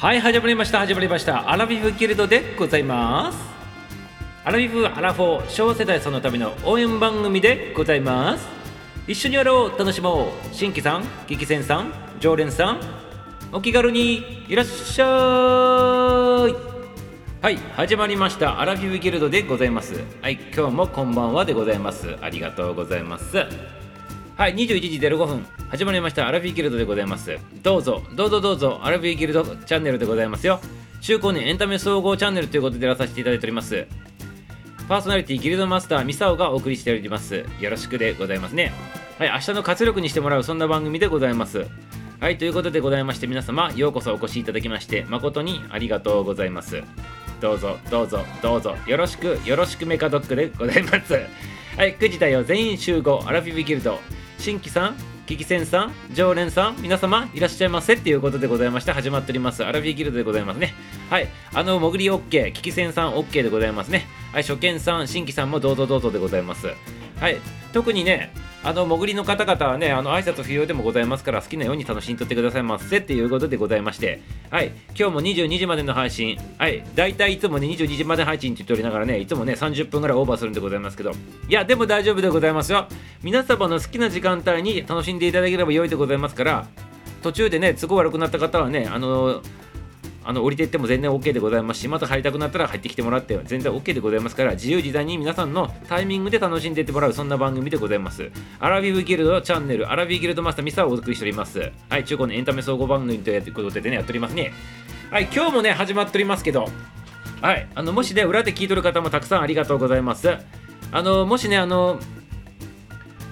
はい始まりました始まりました。アラビフギルドでございます。アラビフアラフォー小世代さんのための応援番組でございます。一緒にやろう楽しもう。新規さん激戦さん常連さん。お気軽にいらっしゃい。はい始まりました。アラフィフギルドでございます。はい今日もこんばんはでございます。ありがとうございます。はい21時05分。始まりましたアラフィーギルドでございます。どうぞどうぞどうぞアラフィーギルドチャンネルでございますよ。中高年エンタメ総合チャンネルということでやらさせていただいております。パーソナリティギルドマスターミサオがお送りしております。よろしくでございますね。はい明日の活力にしてもらうそんな番組でございます。はいということでございまして皆様ようこそお越しいただきまして誠にありがとうございます。どうぞどうぞどうぞ。よろしくよろしくメカドックでございます。はい9時だよ全員集合アラフィビギルド。新規さん激戦さん常連さん皆様いらっしゃいませっていうことでございまして始まっております。アラビーギルドでございますね。はい。あの潜り OK 危機戦さん OK でございますね。はい。初見さん新規さんもどうぞどうぞでございます。はい。特にねあの潜りの方々はねあの挨拶不要でもございますから好きなように楽しんとってくださいませっていうことでございましてはい。今日も22時までの配信はい。大体いつもね22時まで配信って言っておりながらねいつもね30分ぐらいオーバーするんでございますけど。いやでも大丈夫でございますよ。皆様の好きな時間帯に楽しんでいただければ良いでございますから途中でね都合悪くなった方はねあのあの降りていっても全然 OK でございますしまた入りたくなったら入ってきてもらって全然 OK でございますから自由自在に皆さんのタイミングで楽しんでいってもらうそんな番組でございます。アラビブギルドチャンネルアラビーギルドマスターミサをお送りしております。はい中古のエンタメ総合番組ということでねやっておりますね。はい今日もね始まっておりますけどはいあのもしね裏で聞いとる方もたくさんありがとうございます。あのもしねあの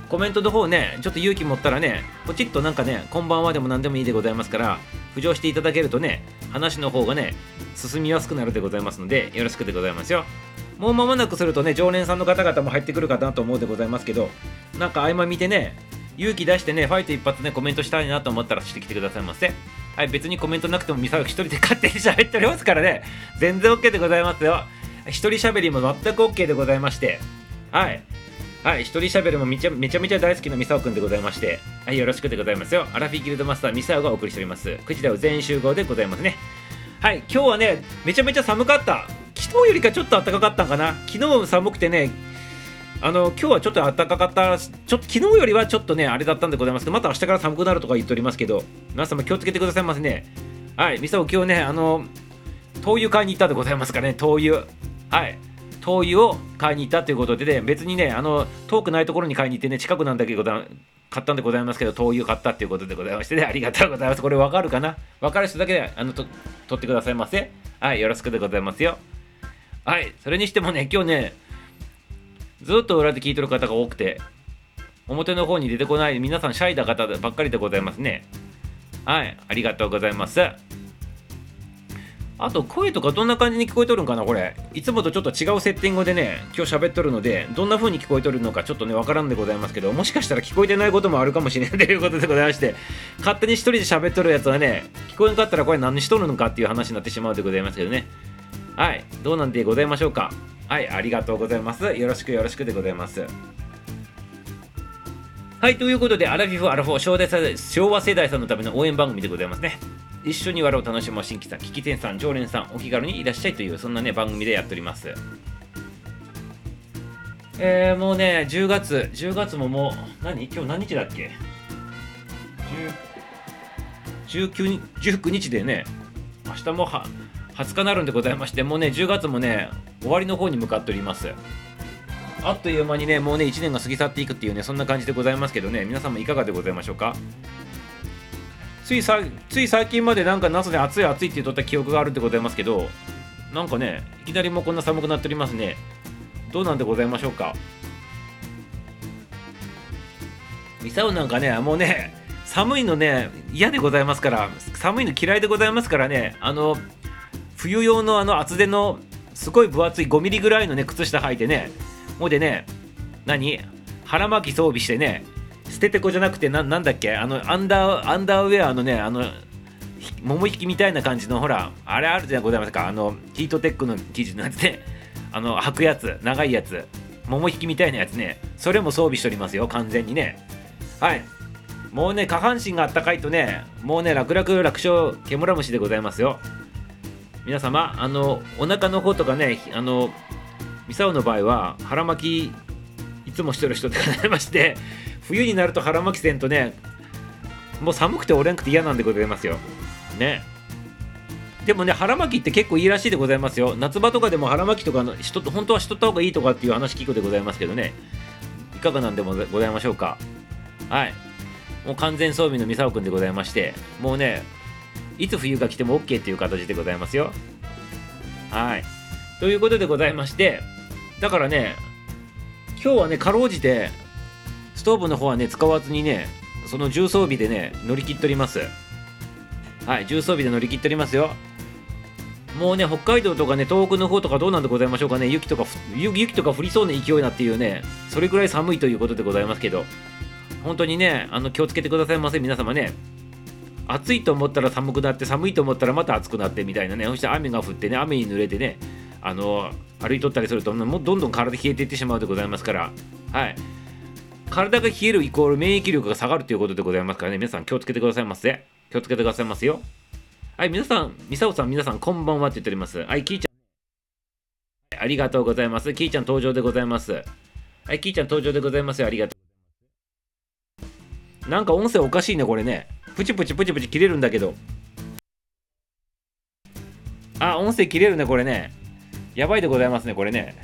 コメントの方ね、ちょっと勇気持ったらね、ポチッとなんかね、こんばんはでも何でもいいでございますから、浮上していただけるとね、話の方がね、進みやすくなるでございますので、よろしくでございますよ。もう間もなくするとね、常連さんの方々も入ってくるかなと思うでございますけど、なんか合間見てね、勇気出してね、ファイト一発ね、コメントしたいなと思ったらしてきてくださいませ。はい、別にコメントなくてもミサイ一人で勝手に喋っておりますからね、全然 OK でございますよ。一人喋りも全く OK でございまして、はい。はい、一人喋るもめちゃめちゃめちゃ大好きなミサオくんでございまして、はい、よろしくでございますよ。アラフィギルドマスターミサオがお送りしております。9時台を全集合でございますね。はい、今日はね、めちゃめちゃ寒かった。昨日よりかちょっと暖かかったんかな。昨日寒くてね、あの今日はちょっと暖かかった、ちょっと昨日よりはちょっとね、あれだったんでございますけど、また明日から寒くなるとか言っておりますけど、皆様気をつけてくださいますね。はい、ミサオ今日ね、あの、灯油買いに行ったでございますかね、灯油。はい。灯油を買いに行ったということで、ね、別にね、あの、遠くないところに買いに行ってね、近くなんだけど、買ったんでございますけど、灯油買ったということでございましてね、ありがとうございます。これわかるかな？わかる人だけで、あの、と、取ってくださいませ？はい、よろしくでございますよ。はい、それにしてもね、今日ね、ずっと裏で聞いてる方が多くて、表の方に出てこない、皆さんシャイな方ばっかりでございますね。はい、ありがとうございます。あと声とかどんな感じに聞こえとるんかなこれ。いつもとちょっと違うセッティングでね今日喋っとるのでどんな風に聞こえとるのかちょっとねわからんでございますけどもしかしたら聞こえてないこともあるかもしれないということでございまして 勝手に一人で喋っとるやつはね聞こえんかったらこれ何しとるのかっていう話になってしまうでございますけどね。はいどうなんでございましょうか。はいありがとうございます。よろしくよろしくでございます。はいということでアラフィフアラフォー昭和世代さんのための応援番組でございますね。一緒に笑う楽しもう新規さん、聞き店さん、常連さん、お気軽にいらっしゃいという、そんなね、番組でやっております。えー、もうね、10月、10月ももう、何？今日何日だっけ ?19 19日でね、明日もは20日になるんでございまして、もうね、10月もね、終わりの方に向かっております。あっという間にね、もうね、1年が過ぎ去っていくっていうね、そんな感じでございますけどね、皆さんもいかがでございましょうか？ついさつい最近までなんか那須で暑い暑いって言った記憶があるってございますけどなんかねいきなりもうこんな寒くなっておりますね。どうなんでございましょうか？ミサオなんかねもうね寒いのね嫌でございますから寒いの嫌いでございますからねあの冬用のあの厚手のすごい分厚い5ミリぐらいのね靴下履いてねもうでね何？腹巻き装備してね捨ててこじゃなくてななんだっけ？あのアンダーアンダーウェアのねあの桃引きみたいな感じのほらあれあるじゃございますか？あのヒートテックの生地のやつであの履くやつ長いやつ。桃引きみたいなやつね。それも装備しておりますよ完全にね。はい。もうね下半身があったかいとねもうね楽々楽勝ケムラムシでございますよ。皆様あのお腹の方とかねあのミサオの場合は腹巻きつもしてる人でございまして冬になると腹巻きせんとねもう寒くておれんくて嫌なんでございますよ。ね。でもね腹巻きって結構いいらしいでございますよ。夏場とかでも腹巻きとかの人と本当はしとった方がいいとかっていう話聞くでございますけどね。いかがなんでもございましょうか。はい。もう完全装備のミサオくんでございましてもうねいつ冬が来ても OK っていう形でございますよ。はい。ということでございましてだからね今日はねかろうじてストーブの方はね使わずにねその重装備でね乗り切っております。はい重装備で乗り切っておりますよ。もうね北海道とかね東北の方とかどうなんでございましょうかね。雪とか雪とか降りそうな勢いなっていうね。それぐらい寒いということでございますけど。本当にねあの気をつけてくださいませ皆様ね。暑いと思ったら寒くなって寒いと思ったらまた暑くなってみたいなね。そして雨が降ってね雨に濡れてね。あの歩いとったりするともうどんどん体冷えていってしまうでございますから。はい。体が冷えるイコール免疫力が下がるということでございますからね。皆さん気をつけてくださいませ。気をつけてくださいますよ。はい皆さんミサオさん皆さんこんばんはって言っております。はいキーちゃん。ありがとうございます。キーちゃん登場でございます。はいキーちゃん登場でございますありがとう。なんか音声おかしいねこれね。プチプチプチプチ切れるんだけど。あ音声切れるねこれね。やばいでございますねこれね。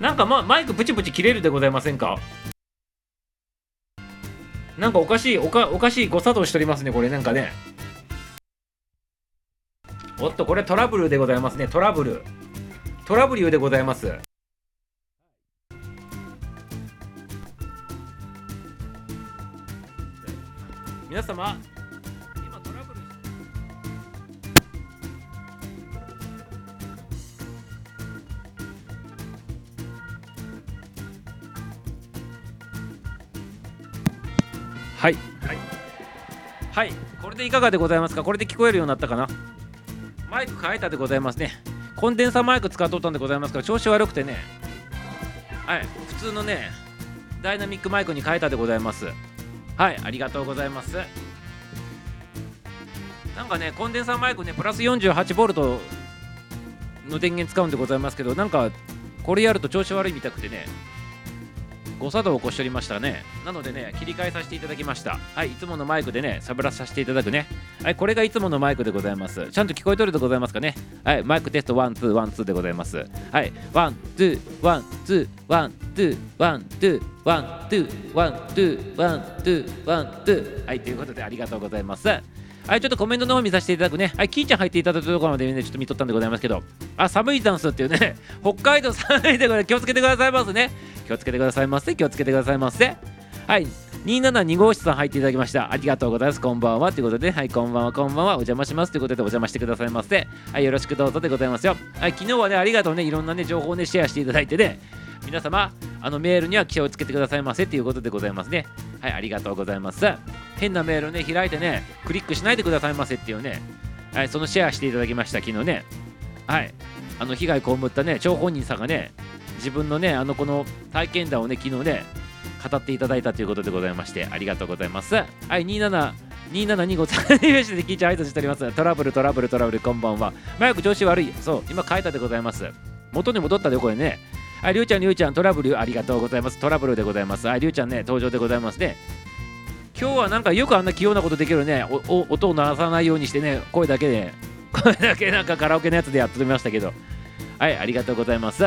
なんか、ま、マイクプチプチ切れるでございませんか？なんかおかしいおかおかしい誤作動しておりますねこれなんかね。おっとこれトラブルでございますねトラブル。トラブルでございます。皆様はい。はい。これでいかがでございますか？これで聞こえるようになったかな？マイク変えたでございますね。コンデンサーマイク使っとったんでございますから調子悪くてね。はい。普通のねダイナミックマイクに変えたでございます。はい。ありがとうございます。なんかねコンデンサーマイクねプラス 48V の電源使うんでございますけどなんかこれやると調子悪いみたくてね。誤作動を起こしておりましたね。なのでね切り替えさせていただきました。はいいつものマイクでねサブらさせていただくね。はいこれがいつものマイクでございます。ちゃんと聞こえとるでございますかね。はいマイクテスト one two one two でございます。はい one two one two one two one two one two one two one two one two。はいということでありがとうございます。はい、ちょっとコメントの方見させていただくね。はい、キーちゃん入っていただいたところまでね、ちょっと見とったんでございますけど、あ、寒いダンスっていうね、北海道寒いでこれ気をつけてくださいますね。気をつけてくださいませ。気をつけてくださいませ。はい、272号室さん入っていただきました。ありがとうございます。こんばんは。ということで、はい、こんばんは、こんばんは。お邪魔します。ということで、お邪魔してくださいませ。はい、よろしくどうぞでございますよ。はい、昨日はね、ありがとうね、いろんなね、情報をね、シェアしていただいてね、皆様、あのメールには気をつけてくださいませということでございますね。はい、ありがとうございます。変なメールね、開いてね、クリックしないでくださいませっていうね、はい、そのシェアしていただきました、昨日ね。はい、あの被害被ったね、張本人さんがね、自分のね、あのこの体験談をね、昨日ね、語っていただいたということでございまして、ありがとうございます。はい、27 2725さんにで聞いちゃ挨拶しております。トラブル、トラブル、トラブル、こんばんは。マイク調子悪い。そう、今変えたでございます。元に戻ったで、これね。はい、りゅうちゃん、りゅうちゃん、トラブルありがとうございます。トラブルでございます。あ、りゅうちゃんね、登場でございますね。今日はなんかよくあんな器用なことできるね、音を鳴らさないようにしてね、声だけで、声だけなんかカラオケのやつでやってみましたけど。はい、ありがとうございます。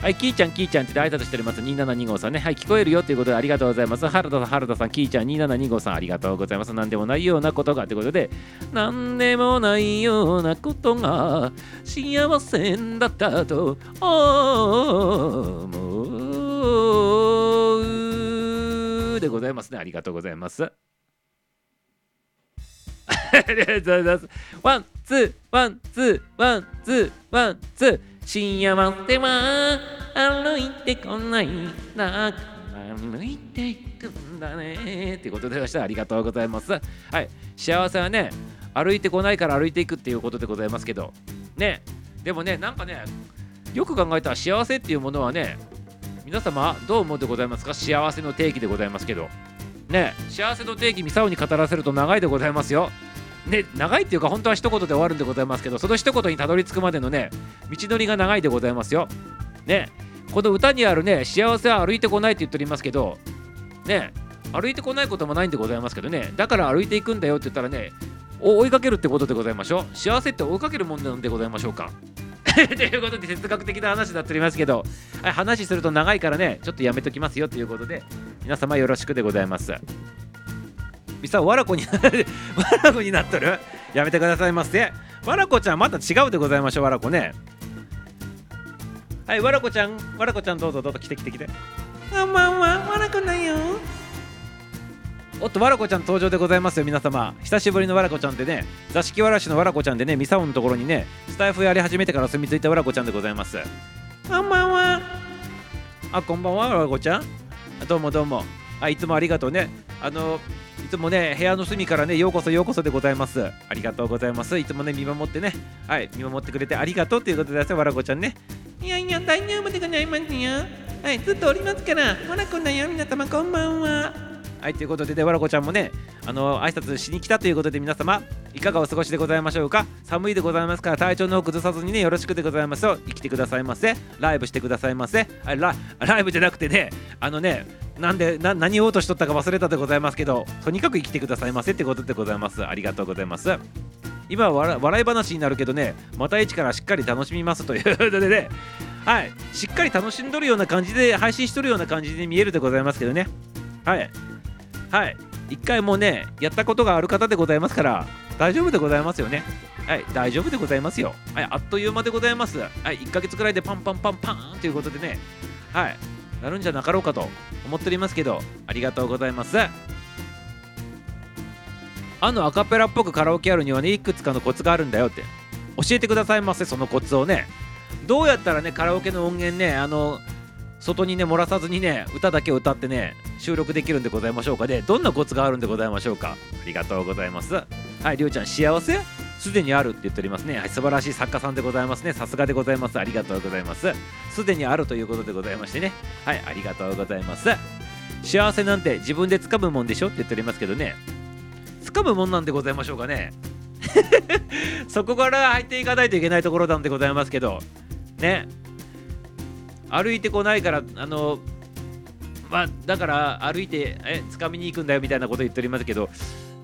はい、キーちゃん、キーちゃんって挨拶しております。2725さんね。はい、聞こえるよということでありがとうございます。原田さん、原田さん、キーちゃん、2725さん、ありがとうございます。なんでもないようなことがということで、なんでもないようなことが幸せだったと思うでございますね。ありがとうございます。ありがとうございます。 one, two, one, two, one, two, one, two。幸せは歩いてこない。な歩いていくんだね。ってことでました。ありがとうございます。はい。幸せはね歩いてこないから歩いていくっていうことでございますけど。ね。でもねなんかねよく考えたら幸せっていうものはね皆様どう思うでございますか？幸せの定義でございますけど。ね。幸せの定義ミサオに語らせると長いでございますよ。ね。長いっていうか本当は一言で終わるんでございますけどその一言にたどり着くまでのね道のりが長いでございますよ。ね。この歌にあるね幸せは歩いてこないって言っておりますけどね。歩いてこないこともないんでございますけどね。だから歩いていくんだよって言ったらね追いかけるってことでございましょう。幸せって追いかけるもんなんでございましょうか。ということで哲学的な話になっておりますけど、話すると長いからねちょっとやめときますよということで皆様よろしくでございます。ミサわらこに わらこになっとる？やめてくださいませ。わらこちゃんまた違うでございましょうわらこね。はいわらこちゃん。わらこちゃんどうぞどうぞ来て来て来て。こんばんはわらこだよ。おっとわらこちゃん登場でございますよ皆様。久しぶりのわらこちゃんでね。座敷わらしのわらこちゃんでねミサオのところにねスタイフやり始めてから住み着いたわらこちゃんでございます。こんばんはあこんばんはわらこちゃん。どうもどうも。あいつもありがとうね。あのいつもね部屋の隅からねようこそようこそでございます。ありがとうございます。いつもね見守ってね。はい見守ってくれてありがとうということですわらこちゃんね。いやいや大丈夫でございますよ。はいずっとおりますからわらこだよ皆様こんばんは。はいということででわらこちゃんもねあの挨拶しに来たということで皆様いかがお過ごしでございましょうか？寒いでございますから体調のを崩さずにねよろしくでございますよ。生きてくださいませ。ライブしてくださいませ。あラライブじゃなくてねあのねなんでな何を言おうとしとったか忘れたでございますけどとにかく生きてくださいませってことでございます。ありがとうございます。今は笑い話になるけどねまた一からしっかり楽しみますということでね。はいしっかり楽しんどるような感じで配信しとるような感じで見えるでございますけどね。はい。はい。一回もうねやったことがある方でございますから大丈夫でございますよね。はい。大丈夫でございますよ。はい。あっという間でございます。はい。1ヶ月くらいでパンパンパンパンということでね。はい。なるんじゃなかろうかと思っておりますけどありがとうございます。あのアカペラっぽくカラオケあるにはねいくつかのコツがあるんだよって。教えてくださいませそのコツをね。どうやったらねカラオケの音源ねあの外にね漏らさずにね歌だけを歌ってね収録できるんでございましょうかでどんなコツがあるんでございましょうか。ありがとうございます。はいりょうちゃん幸せ？すでにあるって言っておりますね。はい素晴らしい作家さんでございますね。さすがでございます。ありがとうございます。すでにあるということでございましてね。はいありがとうございます。幸せなんて自分で掴むもんでしょって言っておりますけどね。掴むもんなんでございましょうかね。そこから入っていかないといけないところなんでございますけど。ね。歩いてこないからあのまあだから歩いてえ掴みに行くんだよみたいなこと言っておりますけど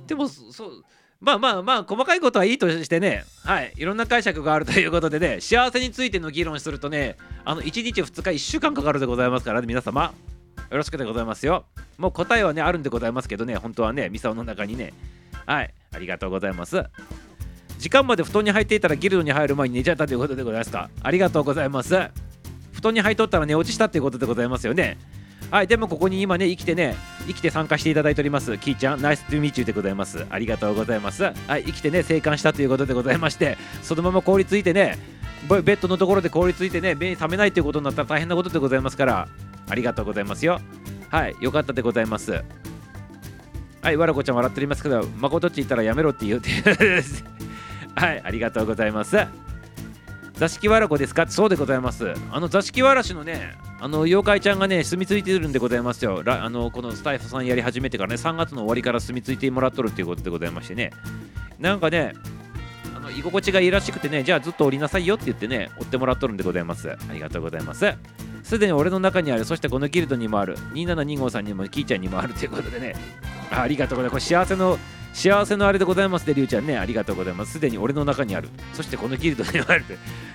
でもそうまあまあまあ細かいことはいいとしてねはいいろんな解釈があるということでね幸せについての議論するとねあの1日2日1週間かかるでございますからね皆様。よろしくでございますよ。もう答えはねあるんでございますけどね本当はねミサオの中にね。はいありがとうございます。時間まで布団に入っていたらギルドに入る前に寝ちゃったということでございますか。ありがとうございます。布団に入っとったら寝落ちしたっていうことでございますよね。はいでもここに今ね生きてね生きて参加していただいております。キーちゃんナイストゥミーチューでございます。ありがとうございます。はい生きてね生還したということでございましてそのまま凍りついてねベッドのところで凍りついてね目に覚めないということになったら大変なことでございますからありがとうございますよ。はいよかったでございます。はいわらこちゃん笑っておりますけど誠っち言ったらやめろって言うてはいありがとうございます。座敷わらこですか？そうでございます。あの座敷わらしのねあの妖怪ちゃんがね住み着いてるんでございますよ。あのこのスタイフさんやり始めてからね3月の終わりから住み着いてもらっとるっていうことでございましてね。なんかねあの居心地がいいらしくてねじゃあずっと降りなさいよって言ってね追ってもらっとるんでございます。ありがとうございます。すでに俺の中にあるそしてこのギルドにもある272号さんにもキーちゃんにもあるということでね。ありがとうございます。これ幸せの幸せのあれでございますで、りゅうちゃんね。ありがとうございます。すでに俺の中にある。そしてこのギルドにもある。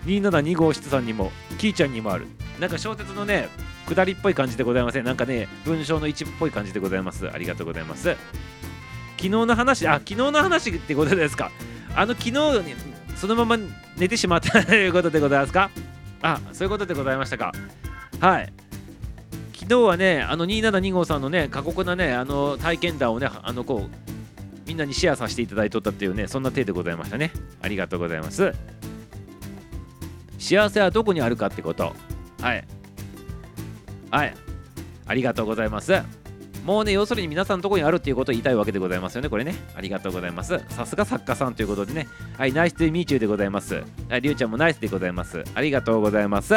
272号室さんにも、キーちゃんにもある。なんか小説のね、下りっぽい感じでございません。なんかね、文章の一部っぽい感じでございます。ありがとうございます。昨日の話、あ、昨日の話ってことですか。あの、昨日にそのまま寝てしまったということでございますか。あ、そういうことでございましたか。はい。昨日はね、あの272号さんのね、過酷なね、あの体験談をね、あのこう、みんなにシェアさせていただいとったっていうねそんな手でございましたね。ありがとうございます。幸せはどこにあるかってこと。はい。はい。ありがとうございます。もうね要するに皆さんのとこにあるっていうことを言いたいわけでございますよねこれね。ありがとうございます。さすが作家さんということでね。はいナイストゥミーチューでございます。はいりゅうちゃんもナイスでございます。ありがとうございます。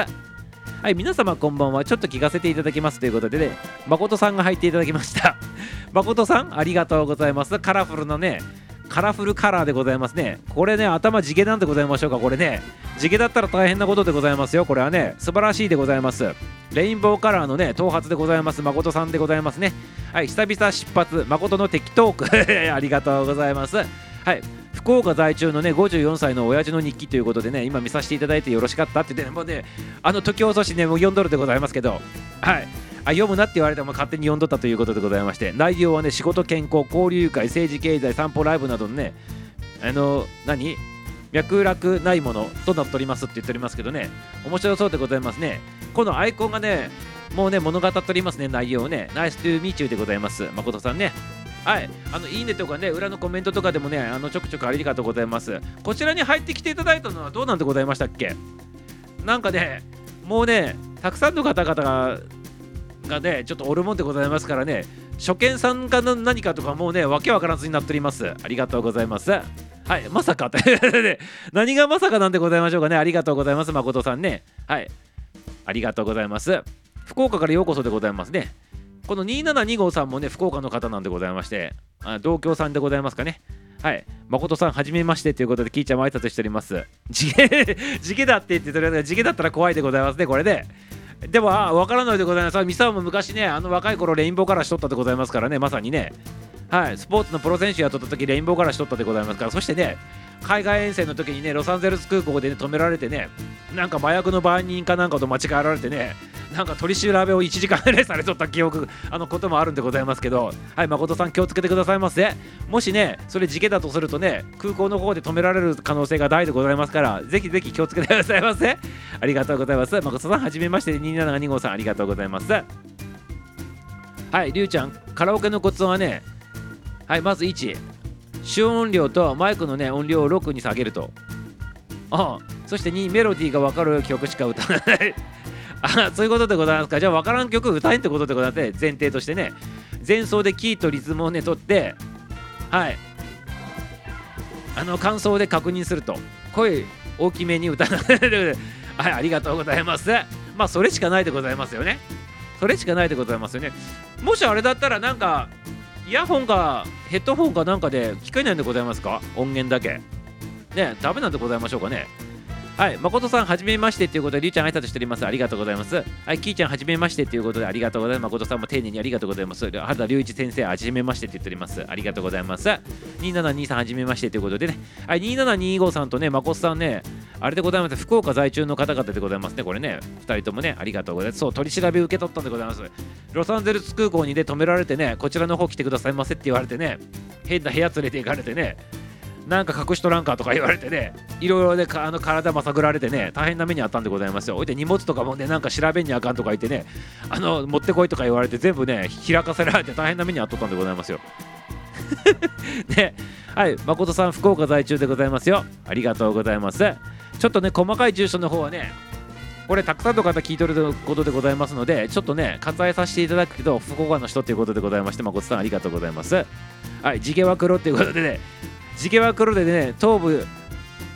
はい皆様こんばんは。ちょっと聞かせていただきますということでね誠さんが入っていただきました。誠さんありがとうございます。カラフルなねカラフルカラーでございますね。これね頭地毛なんでございましょうかこれね。地毛だったら大変なことでございますよ。これはね素晴らしいでございます。レインボーカラーのね頭髪でございます。誠さんでございますね。はい久々出発。誠の敵トーク。ありがとうございます。はい福岡在中のね54歳の親父の日記ということでね今見させていただいてよろしかったって言って、ね、もうねあの時遅しねもう読んどるでございますけどはい。あ読むなって言われても勝手に読んどったということでございまして内容はね仕事健康交流会政治経済散歩ライブなどのねあの何？脈絡ないものとなっておりますって言っておりますけどね面白そうでございますね。このアイコンがねもうね物語っておりますね内容をね。ナイストゥーミーチューでございます。誠さんね。はい、あのいいねとかね、裏のコメントとかでもね、あのちょくちょくありがとうございます。こちらに入ってきていただいたのはどうなんでございましたっけ？なんかね、もうね、たくさんの方々ががね、ちょっとおるもんでございますからね、初見参加の何かとかもうね、わけわからずになっております。ありがとうございます。はい、まさか 何がまさかなんでございましょうかね。ありがとうございます、誠さんね。はい、ありがとうございます。福岡からようこそでございますね。この272号さんもね、福岡の方なんでございまして、あ同郷さんでございますかね。はい。誠さん、はじめましてということで、キーちゃんも挨拶しております。地毛、地毛だって言って、とりあえず地毛だったら怖いでございますね、これで。でも、あわからないでございます。ミサオも昔ね、あの若い頃、レインボーカラーしとったでございますからね、まさにね。はい。スポーツのプロ選手やっとった時、レインボーカラしとったでございますから、そしてね、海外遠征の時にね、ロサンゼルス空港で、ね、止められてね、なんか麻薬の売人かなんかと間違えられてね、なんか取り調べを1時間ぐらいされとった記憶、あのこともあるんでございますけど、はい、誠さん気をつけてくださいませ。もしね、それ事件だとするとね、空港の方で止められる可能性が大でございますから、ぜひぜひ気をつけてくださいませ。ありがとうございます。誠さん、はじめまして、272号さん、ありがとうございます。はい、りゅうちゃん、カラオケのコツはね、はい、まず1、主音量とマイクのね、音量を6に下げると。あそして2、メロディーが分かる曲しか歌わない。あそういうことでございますか。じゃあ分からん曲歌えんってことでございますね。前提としてね。前奏でキーとリズムをね、取って、はい。あの、感想で確認すると。声大きめに歌わない。はい、ありがとうございます。まあ、それしかないでございますよね。それしかないでございますよね。もしあれだったら、なんか、イヤホンかヘッドホンかなんかで聞こえないんでございますか？音源だけ。ね、ダメなんでございましょうかね？はい、誠さん、はじめましてということで、りゅうちゃん、挨拶しております。ありがとうございます。はい、きーちゃん、はじめましてということで、ありがとうございます。誠さんも丁寧にありがとうございます。原田隆一先生、はじめましてって言っております。ありがとうございます。2723、はじめましてということでね、はい、2725さんとね、誠さんね、あれでございます。福岡在中の方々でございますね、これね、2人ともね、ありがとうございます。そう、取り調べ受け取ったんでございます。ロサンゼルス空港にね、止められてね、こちらの方来てくださいませって言われてね、変な部屋連れて行かれてね、なんか隠しとらんかとか言われてね、いろいろでかあの体まさぐられてね、大変な目にあったんでございますよ。おいで荷物とかもね、なんか調べにあかんとか言ってね、あの持ってこいとか言われて、全部ね、開かせられて大変な目にあっとったんでございますよ。ね、はい、誠さん、福岡在中でございますよ。ありがとうございます。ちょっとね、細かい住所の方はね、これたくさんの方聞いてることでございますので、ちょっとね、割愛させていただくけど、福岡の人ということでございまして、誠さんありがとうございます。はい、地毛は黒っていうことでね、地毛は黒でね、頭部、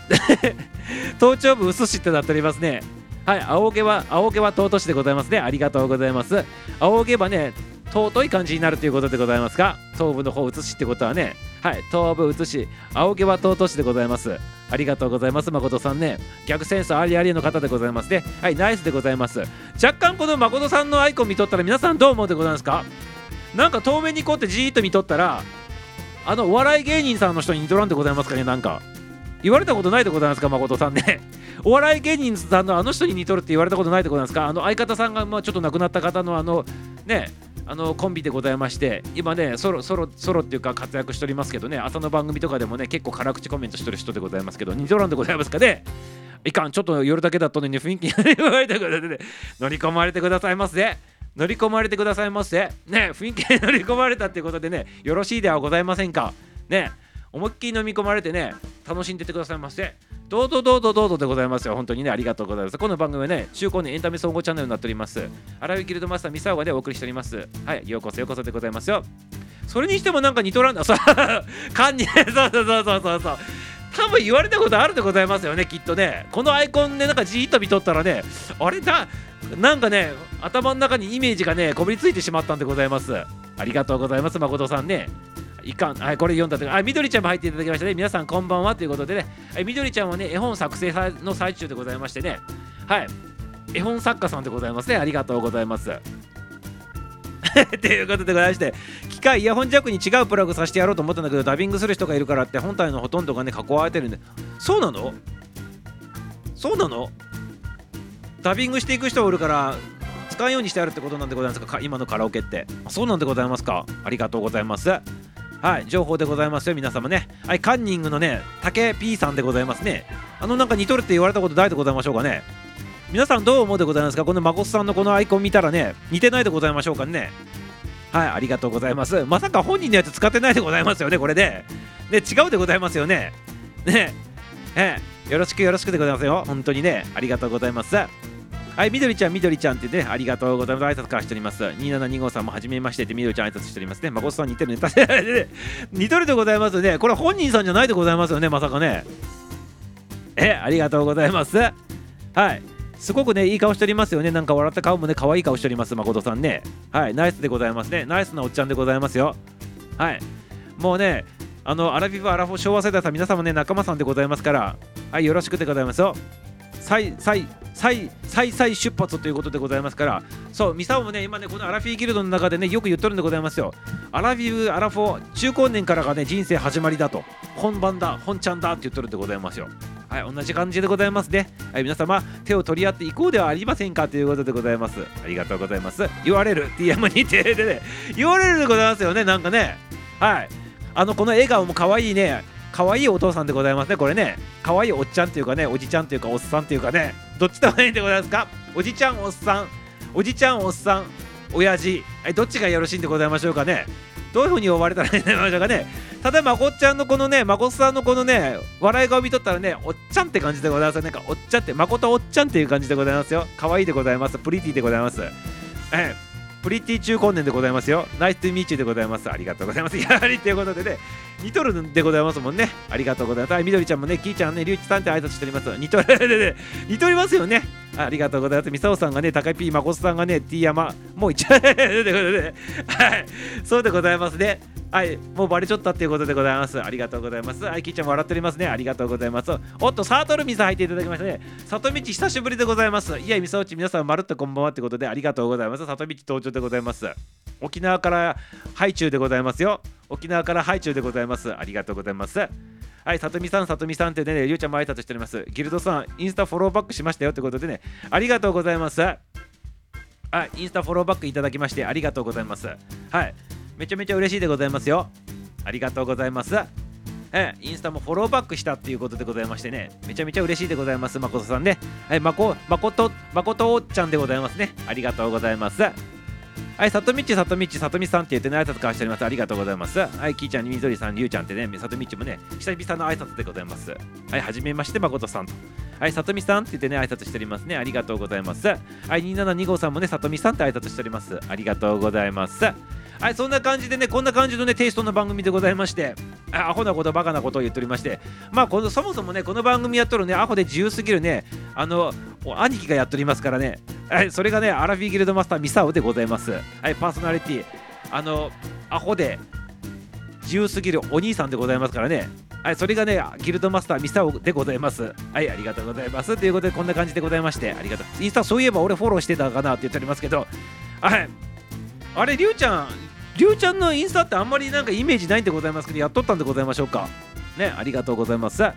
頭頂部薄しってなっておりますね。はい、青毛は、青毛は尊しでございますね。ありがとうございます。青毛はね、尊い感じになるということでございますが、頭部の方移しってことはね、はい、頭部移し、青毛は尊しでございます。ありがとうございます、誠さんね。逆センスありありの方でございますね。はい、ナイスでございます。若干この誠さんのアイコン見とったら皆さんどう思うでございますか？なんか遠目にこうってじーっと見とったら、あのお笑い芸人さんの人に似とらんでございますかね、なんか。言われたことないでございますか、誠さんね。お笑い芸人さんのあの人に似とるって言われたことないでございますか？あの相方さんがまあちょっと亡くなった方のあのね、あのコンビでございまして、今ね、ソロソロソロっていうか活躍しておりますけどね、朝の番組とかでもね、結構辛口コメントしてる人でございますけど、似とらんでございますかね？いかん、ちょっと夜だけだったのに雰囲気に言われてくださいね。乗り込まれてくださいませ。乗り込まれてくださいませ。ね、雰囲気に乗り込まれたっていうことでね、よろしいではございませんか。ね、思いっきり飲み込まれてね、楽しんでてくださいませ。どうぞどうぞどうぞでございますよ。本当にね、ありがとうございます。この番組はね、中高年エンタメ総合チャンネルになっております。荒井ギルドマスターミサオがね、お送りしております。はい、ようこそようこそでございますよ。それにしてもなんか似とらんだ。そう、勘に、そうそうそうそうそうそう。多分言われたことあるでございますよね、きっとね。このアイコンでなんかじーっと見とったらね、あれだ、なんかね頭の中にイメージがねこびりついてしまったんでございます。ありがとうございます誠さんね。いかん、はい、これ読んだとあ、みどりちゃんも入っていただきましたね。皆さんこんばんは。ということでね、みどりちゃんはね、絵本作成の最中でございましてね、はい、絵本作家さんでございますね。ありがとうございます。ということでございまして、機械イヤホンジャックに違うプラグさせてやろうと思ったんだけど、ダビングする人がいるからって、本体のほとんどがね、囲われてるんで、そうなの？そうなの？ダビングしていく人がおるから、使うようにしてあるってことなんでございますか、今のカラオケって。そうなんでございますか？ありがとうございます。はい、情報でございますよ、皆様ね。はい、カンニングのね、竹 P さんでございますね。あの、なんか似とるって言われたことないでございましょうかね？皆さんどう思うでございますか？このまこさんのこのアイコン見たらね、似てないでございましょうかね？はい、ありがとうございます。まさか本人のやつ使ってないでございますよね、これで。ね、違うでございますよね。ね、ええ、よろしくよろしくでございますよ。本当にね、ありがとうございます。はい、みどりちゃん、みどりちゃんってね、ありがとうございます。挨拶からしております。2725さんもはじめましてって、みどりちゃん挨拶しておりますね。まこさん似てるね。確かにね似とるでございますね。これ本人さんじゃないでございますよね、まさかね。え、ありがとうございます。はい。すごくね、いい顔しておりますよね。なんか笑った顔もね、可愛い顔しております、誠さんね。はい、ナイスでございますね。ナイスなおっちゃんでございますよ。はい。もうね、あの、アラビブ、アラフォー、昭和世代さん、皆様ね、仲間さんでございますから、はい、よろしくでございますよ。再、再、再、再再出発ということでございますから、そう、ミサオもね、今ね、このアラフィーギルドの中でね、よく言っとるんでございますよ。アラビブ、アラフォー、中高年からがね、人生始まりだと、本番だ、本ちゃんだって言っとるんでございますよ。はい、同じ感じでございますね。はい、皆様、手を取り合っていこうではありませんかということでございます。ありがとうございます。言われる、TM にてでね、言われるでございますよね、なんかね。はい。あの、この笑顔も可愛いね、可愛いお父さんでございますね、これね。可愛いおっちゃんっていうかね、おじちゃんっていうか、おっさんっていうかね、どっちでもいいんでございますか？おじちゃん、おっさん、おじちゃん、おっさん、親父、どっちがよろしいんでございましょうかね？どういうふうに呼ばれたらいいんでございましょうかね？ただまこっちゃんのこのね、まこさんのこのね、笑い顔見とったらね、おっちゃんって感じでございます。なんかおっちゃんって、まことおっちゃんっていう感じでございますよ。可愛いでございます。プリティでございます。ええ。プリティ中高年でございますよ。ナイストゥミーチューでございます。ありがとうございます。やはりということでね、ニトルでございますもんね。ありがとうございます。はい、みどりちゃんもね、きーちゃんね、りゅうちさんって挨拶しております。ニトルでね、似とりますよね。ありがとうございます。みさおさんがね、高井 P、まこさんがね、ティーヤマ、もういっちゃう。ということで、はい、そうでございますね。はい、もうバレちゃったっていうことでございます。ありがとうございます。はい、きちゃんも笑っておりますね。ありがとうございます。おっと、サートルミさん入っていただきましたね。里道久しぶりでございます。いや、みさおち、皆さんまるっとこんばんはってことでありがとうございます。里道登場でございます。沖縄からハイチュウでございますよ。沖縄からハイチュウでございます。ありがとうございます。はい、さとみさん、さとみさんってね、りゅうちゃんも挨拶しております。ギルドさん、インスタフォローバックしましたよってことでね、ありがとうございます。はい、インスタフォローバックいただきましてありがとうございます。はい、めちゃめちゃ嬉しいでございますよ。ありがとうございます。えインスタもフォローバックしたっていうことでございましてね、めちゃめちゃ嬉しいでございます、まことさんね。はい、まこ、まこと、まことおっちゃんでございますね。ありがとうございます。はい、さとみっち、さとみっち、さとみさんって言ってね、挨拶交わしております。ありがとうございます。はい、きーちゃん、みどりさん、りゅうちゃんってね、さとみっちもね、久々の挨拶でございます。はい、はじめまして、まことさんと。はい、さとみさんって言ってね、挨拶しておりますね。ありがとうございます。はい、2725さんもね、さとみさんって挨拶しております。ありがとうございます。はい、そんな感じでね、こんな感じのね、テイストの番組でございまして、アホなこと、バカなことを言っておりまして、まあ、このそもそもね、この番組やっとるね、アホで自由すぎるね、あの、兄貴がやっておりますからね、はい、それがね、アラビーギルドマスターミサオでございます。はい、パーソナリティ、あの、アホで自由すぎるお兄さんでございますからね、はい、それがね、ギルドマスターミサオでございます。はい、ありがとうございます。ということで、こんな感じでございまして、ありがとう。インスタ、そういえば俺フォローしてたかなって言っておりますけど、はい、あれ、りゅうちゃん、りゅうちゃんのインスタってあんまりなんかイメージないんでございますけど、やっとったんでございましょうか。ね、ありがとうございます。サ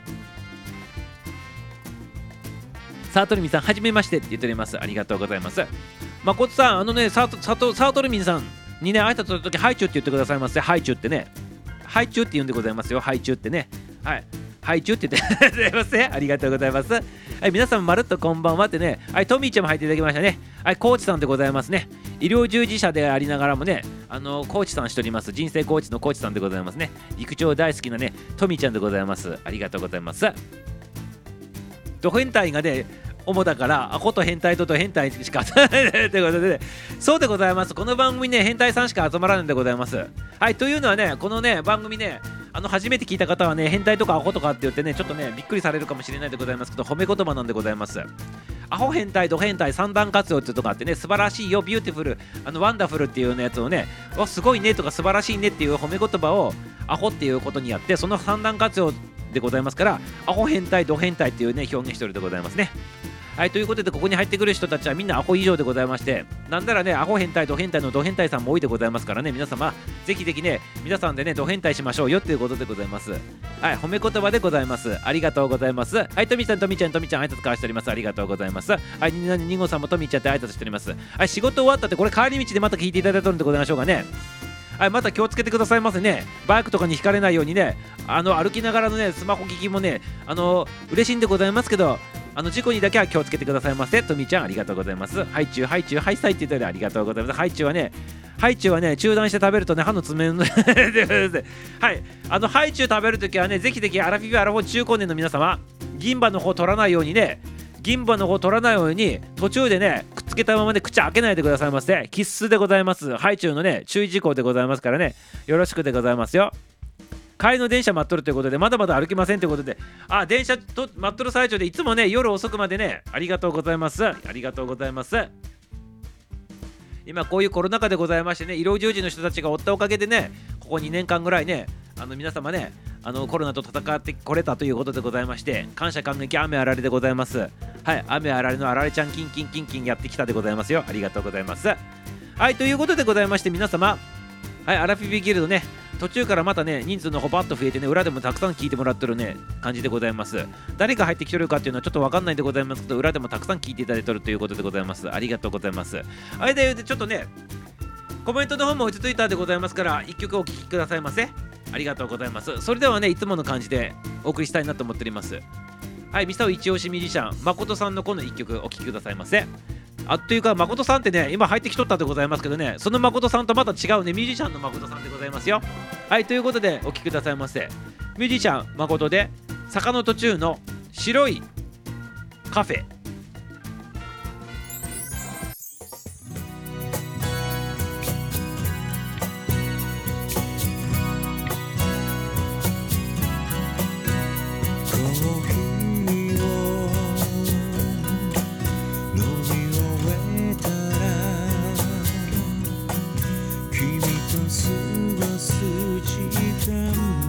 ートルミさん、はじめましてって言っております。ありがとうございます。まことさん、あのね、サートサトサートルミさんにね、挨拶するとき、ハイチュウって言ってくださいませ。ハイチュウってね。ハイチュウって言うんでございますよ。ハイチュウってね。はい。はいチュウって言ってすいません。ありがとうございます。はい、皆さん、まるっとこんばんはってね。はい、トミーちゃんも入っていただきましたね。はい、コーチさんでございますね。医療従事者でありながらもね、あのコーチさんしております。人生コーチのコーチさんでございますね。陸上大好きなね、トミーちゃんでございます。ありがとうございます。ド変態がね、主だから、アホと変態とと変態しか集まらないということで、そうでございます。この番組ね、変態さんしか集まらないんでございます。はい、というのはね、このね、番組ね、あの初めて聞いた方はね、変態とかアホとかって言ってね、ちょっとね、びっくりされるかもしれないでございますけど、褒め言葉なんでございます。アホ変態ド変態三段活用っていうとこあってね素晴らしいよビューティフルあのワンダフルっていうようなやつをねわすごいねとか素晴らしいねっていう褒め言葉をアホっていうことにやってその三段活用でございますからアホ変態ド変態っていうね表現してるでございますねはい、ということで、ここに入ってくる人たちはみんなアホ以上でございまして、なんならね、アホ変態、ド変態のド変態さんも多いでございますからね、皆様、ぜひぜひね、皆さんでね、ド変態しましょうよっていうことでございます。はい、褒め言葉でございます。ありがとうございます。はい、とみちゃん、とみちゃん、とみちゃん、挨拶交わしております。ありがとうございます。はい、ににごさんもとみちゃんって挨拶しております。はい、仕事終わったって、これ帰り道でまた聞いていただいたのでございましょうかね。はい、また気をつけてくださいませね。バイクとかにひかれないようにね、あの歩きながらのね、スマホ聞きもね、あの嬉しいんでございますけど、あの事故にだけは気をつけてくださいませ。とみちゃん、ありがとうございます。ハイチュウ、ハイチュウ、ハイサイって言ったよりありがとうございます。ハイチュウはね、ハイチュウはね、中断して食べるとね、歯の爪の はい、あのハイチュウ食べるときはね、ぜひぜひアラフィビアラフォー中高年の皆様、銀歯の方取らないようにね、銀歯の方取らないように途中でねくっつけたままで口開けないでくださいませ。必須でございます。ハイチュウのね注意事項でございますからね。よろしくでございますよ。帰りの電車待っとるということでまだまだ歩きませんということで。あ電車と待っとる最中でいつもね夜遅くまでねありがとうございます。ありがとうございます。今こういうコロナ禍でございましてね医療従事の人たちがおったおかげでねここ2年間ぐらいねあの皆様ねあのコロナと戦ってこれたということでございまして感謝感激雨あられでございます。はい雨あられのあられちゃんキンキンキンキンやってきたでございますよ。ありがとうございます。はいということでございまして皆様はいアラフィビギルドね途中からまたね人数のほばっと増えてね裏でもたくさん聞いてもらってるね感じでございます。誰が入ってきてるかっていうのはちょっとわかんないでございますけど裏でもたくさん聞いていただいてるということでございます。ありがとうございます。はいでちょっとねコメントの方も落ち着いたでございますから1曲お聴きくださいませ。ありがとうございます。それではねいつもの感じでお送りしたいなと思っております。はいミサオ一押しミュージシャン誠さんのこの1曲お聴きくださいませ。あっというか誠さんってね今入ってきとったでございますけどねその誠さんとまた違うねミュージシャンの誠さんでございますよ。はいということでお聴きくださいませ。ミュージシャン誠で坂の途中の白いカフェ。時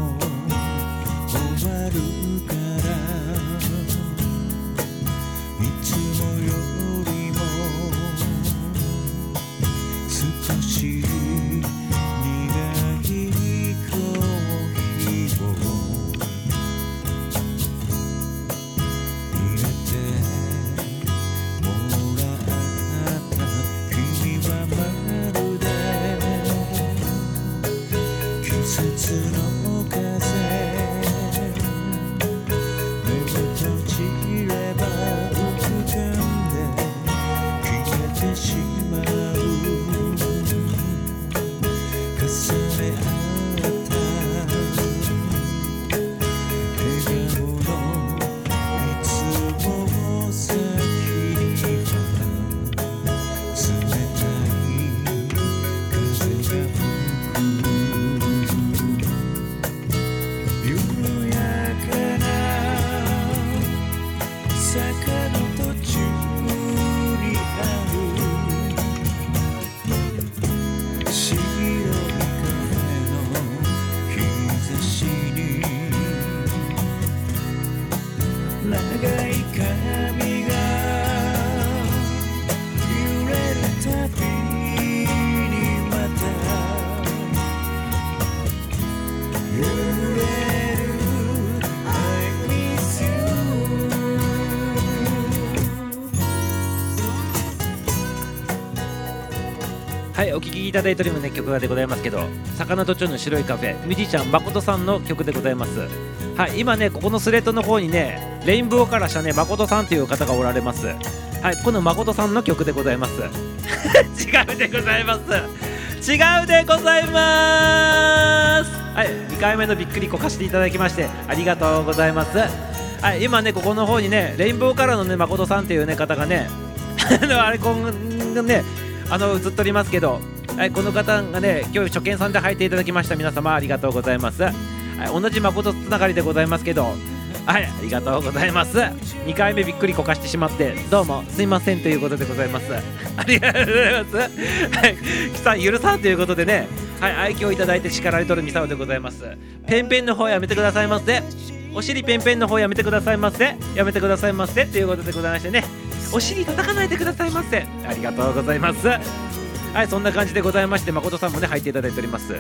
いただいておりますね曲でございますけど魚と蝶の白いカフェミュージシャン誠さんの曲でございます。はい今ねここのスレッドの方にねレインボーからしたね誠さんという方がおられます。はいこの誠さんの曲でございます。違うでございます。違うでございます。はい2回目のびっくりこかしていただきましてありがとうございます。はい今ねここの方にねレインボーカラーのね誠さんっていうね方がね あのあれこんねあの映っておりますけど、はい、この方がね今日初見さんで入っていただきました。皆様ありがとうございます、はい、同じ誠つながりでございますけどはいありがとうございます。2回目びっくりこかしてしまってどうもすいませんということでございます。ありがとうございます。はいキさん許さんということでねはい愛嬌いただいて叱られとるミサオでございます。ペンペンの方やめてくださいませ。お尻ペンペンの方やめてくださいませ。やめてくださいませ。ということでございましてねお尻叩かないでくださいませ。ありがとうございます。はいそんな感じでございまして誠さんもね入っていただいております。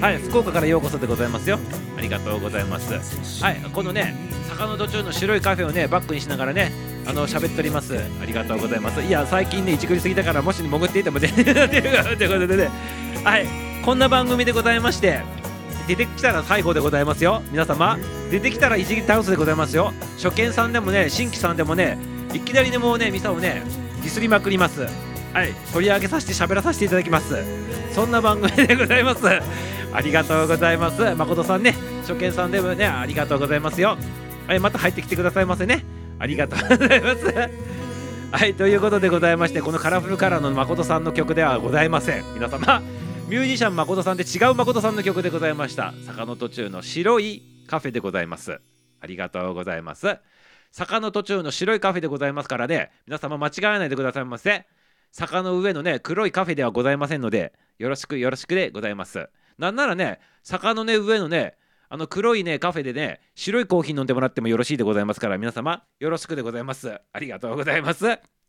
はい福岡からようこそでございますよ。ありがとうございます。はいこのね坂の途中の白いカフェをねバックにしながらねあの喋っております。ありがとうございます。いや最近ねいちくりすぎたからもし潜っていても全然 ということでね。はいこんな番組でございまして出てきたら最後でございますよ。皆様出てきたらいじり倒すでございますよ。初見さんでもね新規さんでもねいきなりでもうねミサをねディスりまくりますはい取り上げさせて喋らさせていただきます。そんな番組でございます。ありがとうございます。誠さんね初見さんでもねありがとうございますよ。はいまた入ってきてくださいませね。ありがとうございます。はいということでございましてこのカラフルカラーの誠さんの曲ではございません。皆様ミュージシャン誠さんで違う誠さんの曲でございました。坂の途中の白いカフェでございます。ありがとうございます。坂の途中の白いカフェでございますからね皆様間違えないでくださいませ。坂の上のね黒いカフェではございませんのでよろしくよろしくでございます。なんならね坂のね上のねあの黒いねカフェでね白いコーヒー飲んでもらってもよろしいでございますから皆様よろしくでございます。ありがとうございます。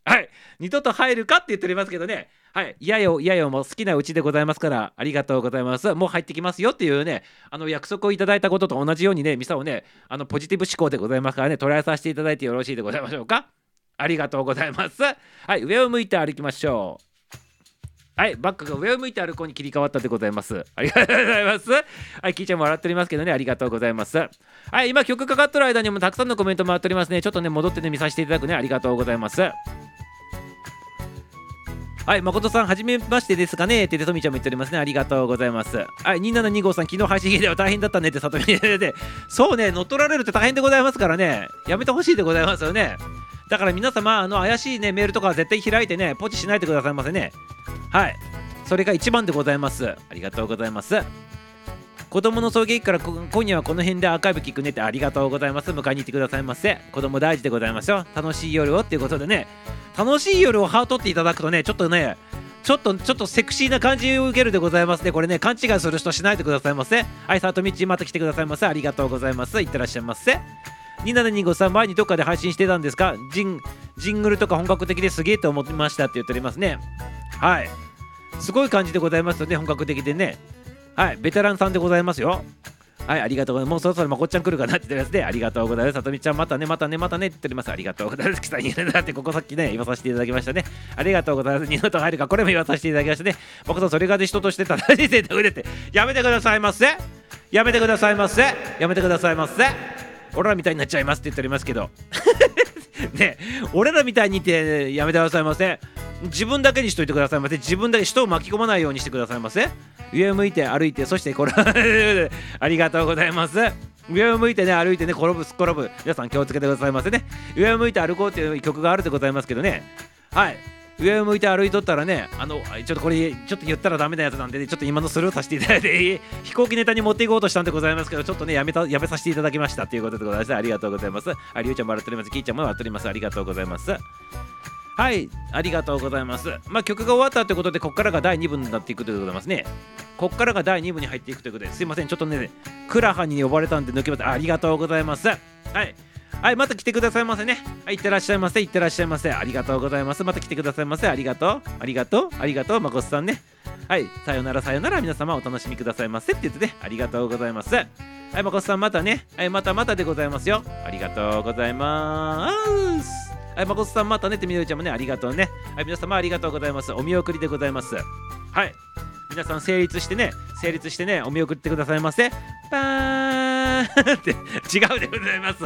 はい。二度と入るかって言っておりますけどね。はい。いやよいやよも好きなうちでございますからありがとうございます。もう入ってきますよっていうねあの約束をいただいたことと同じようにねミサをねあのポジティブ思考でございますからね捉えさせていただいてよろしいでございましょうか。ありがとうございますはい上を向いて歩きましょうはい、バックが上を向いて歩こうに切り替わったでございます。ありがとうございます。はい、キーちゃんも笑っておりますけどね、ありがとうございます。はい、今曲かかってる間にもたくさんのコメント回っておりますね。ちょっとね、戻ってね、見させていただくね、ありがとうございます。はい、誠さん、はじめましてですかねって、とみちゃんも言っておりますね。ありがとうございます。はい、2725さん、昨日配信では大変だったねって、さとみで、そうね、乗っ取られるって大変でございますからね、やめてほしいでございますよね。だから皆様、あの怪しいね、メールとかは絶対開いてね、ポチしないでくださいませね。はい。それが一番でございます。ありがとうございます。子供の送迎から今夜はこの辺でアーカイブ聞くねってありがとうございます。迎えに行ってくださいませ。子供大事でございますよ。楽しい夜をっていうことでね、楽しい夜をハートっていただくとね、ちょっとね、ちょっとちょっとセクシーな感じを受けるでございますね。これね、勘違いする人しないでくださいませ。はい、さとみちまた来てくださいませ。ありがとうございます。いってらっしゃいませ。2725さん前にどっかで配信してたんですか？ジンジングルとか本格的ですげえと思ってましたって言っておりますね。はい。すごい感じでございますよね、本格的でね。はい、ベテランさんでございますよ。はい、ありがとうございます。もうそろそろまこっちゃん来るかなって言ってるやつで、ありがとうございます。さとみちゃん、またね、またね、またねって言っております。ありがとうございます。きさん言えなって、ここさっきね、言わさせていただきましたね。ありがとうございます。二度と入るか、これも言わさせていただきましたね。僕とそれがで人として正しい選択でって、やめてくださいませ。やめてくださいませ。やめてくださいませ。俺らみたいになっちゃいますって言っておりますけど。ね俺らみたいにってやめてくださいませ自分だけにしといてくださいませ自分だけ人を巻き込まないようにしてくださいませ上を向いて歩いてそしてこれ ありがとうございます。上を向いてね歩いてね転ぶすっ転ぶ。皆さん気をつけてくださいませね。上を向いて歩こうっていう曲があるでございますけどね。はい。上を向いて歩いとったらねあのちょっとこれちょっと言ったらダメなやつなんで、ね、ちょっと今のスルーさせていただいて 飛行機ネタに持っていこうとしたんでございますけどちょっとねやめたやめさせていただきましたということでございますありがとうございますありゅうちゃんも笑っておりますきーちゃんも笑っておりますありがとうございますはい、ありがとうございます。まあ、曲が終わったということで、ここからが第2部になっていくということでございますね。ここからが第2部に入っていくということで、すいません、ちょっとね、クラハに呼ばれたんで抜けます。ありがとうございます。はい。はい、また来てくださいませね。はい、いってらっしゃいませ。いってらっしゃいませ。ありがとうございます。また来てくださいませ。ありがとう。ありがとう。ありがとう。まこさんね。はい、さよならさよなら皆様お楽しみくださいませって言ってね、ありがとうございます。はい、まこさんまたね。はい、またまたでございますよ。ありがとうございます。はい、まこさんまたねってみどりちゃんもね、ありがとうね。はい、皆様ありがとうございます。お見送りでございます。はい。皆さん成立してね、成立してね、お見送ってくださいませ。パーンって 違うでございます。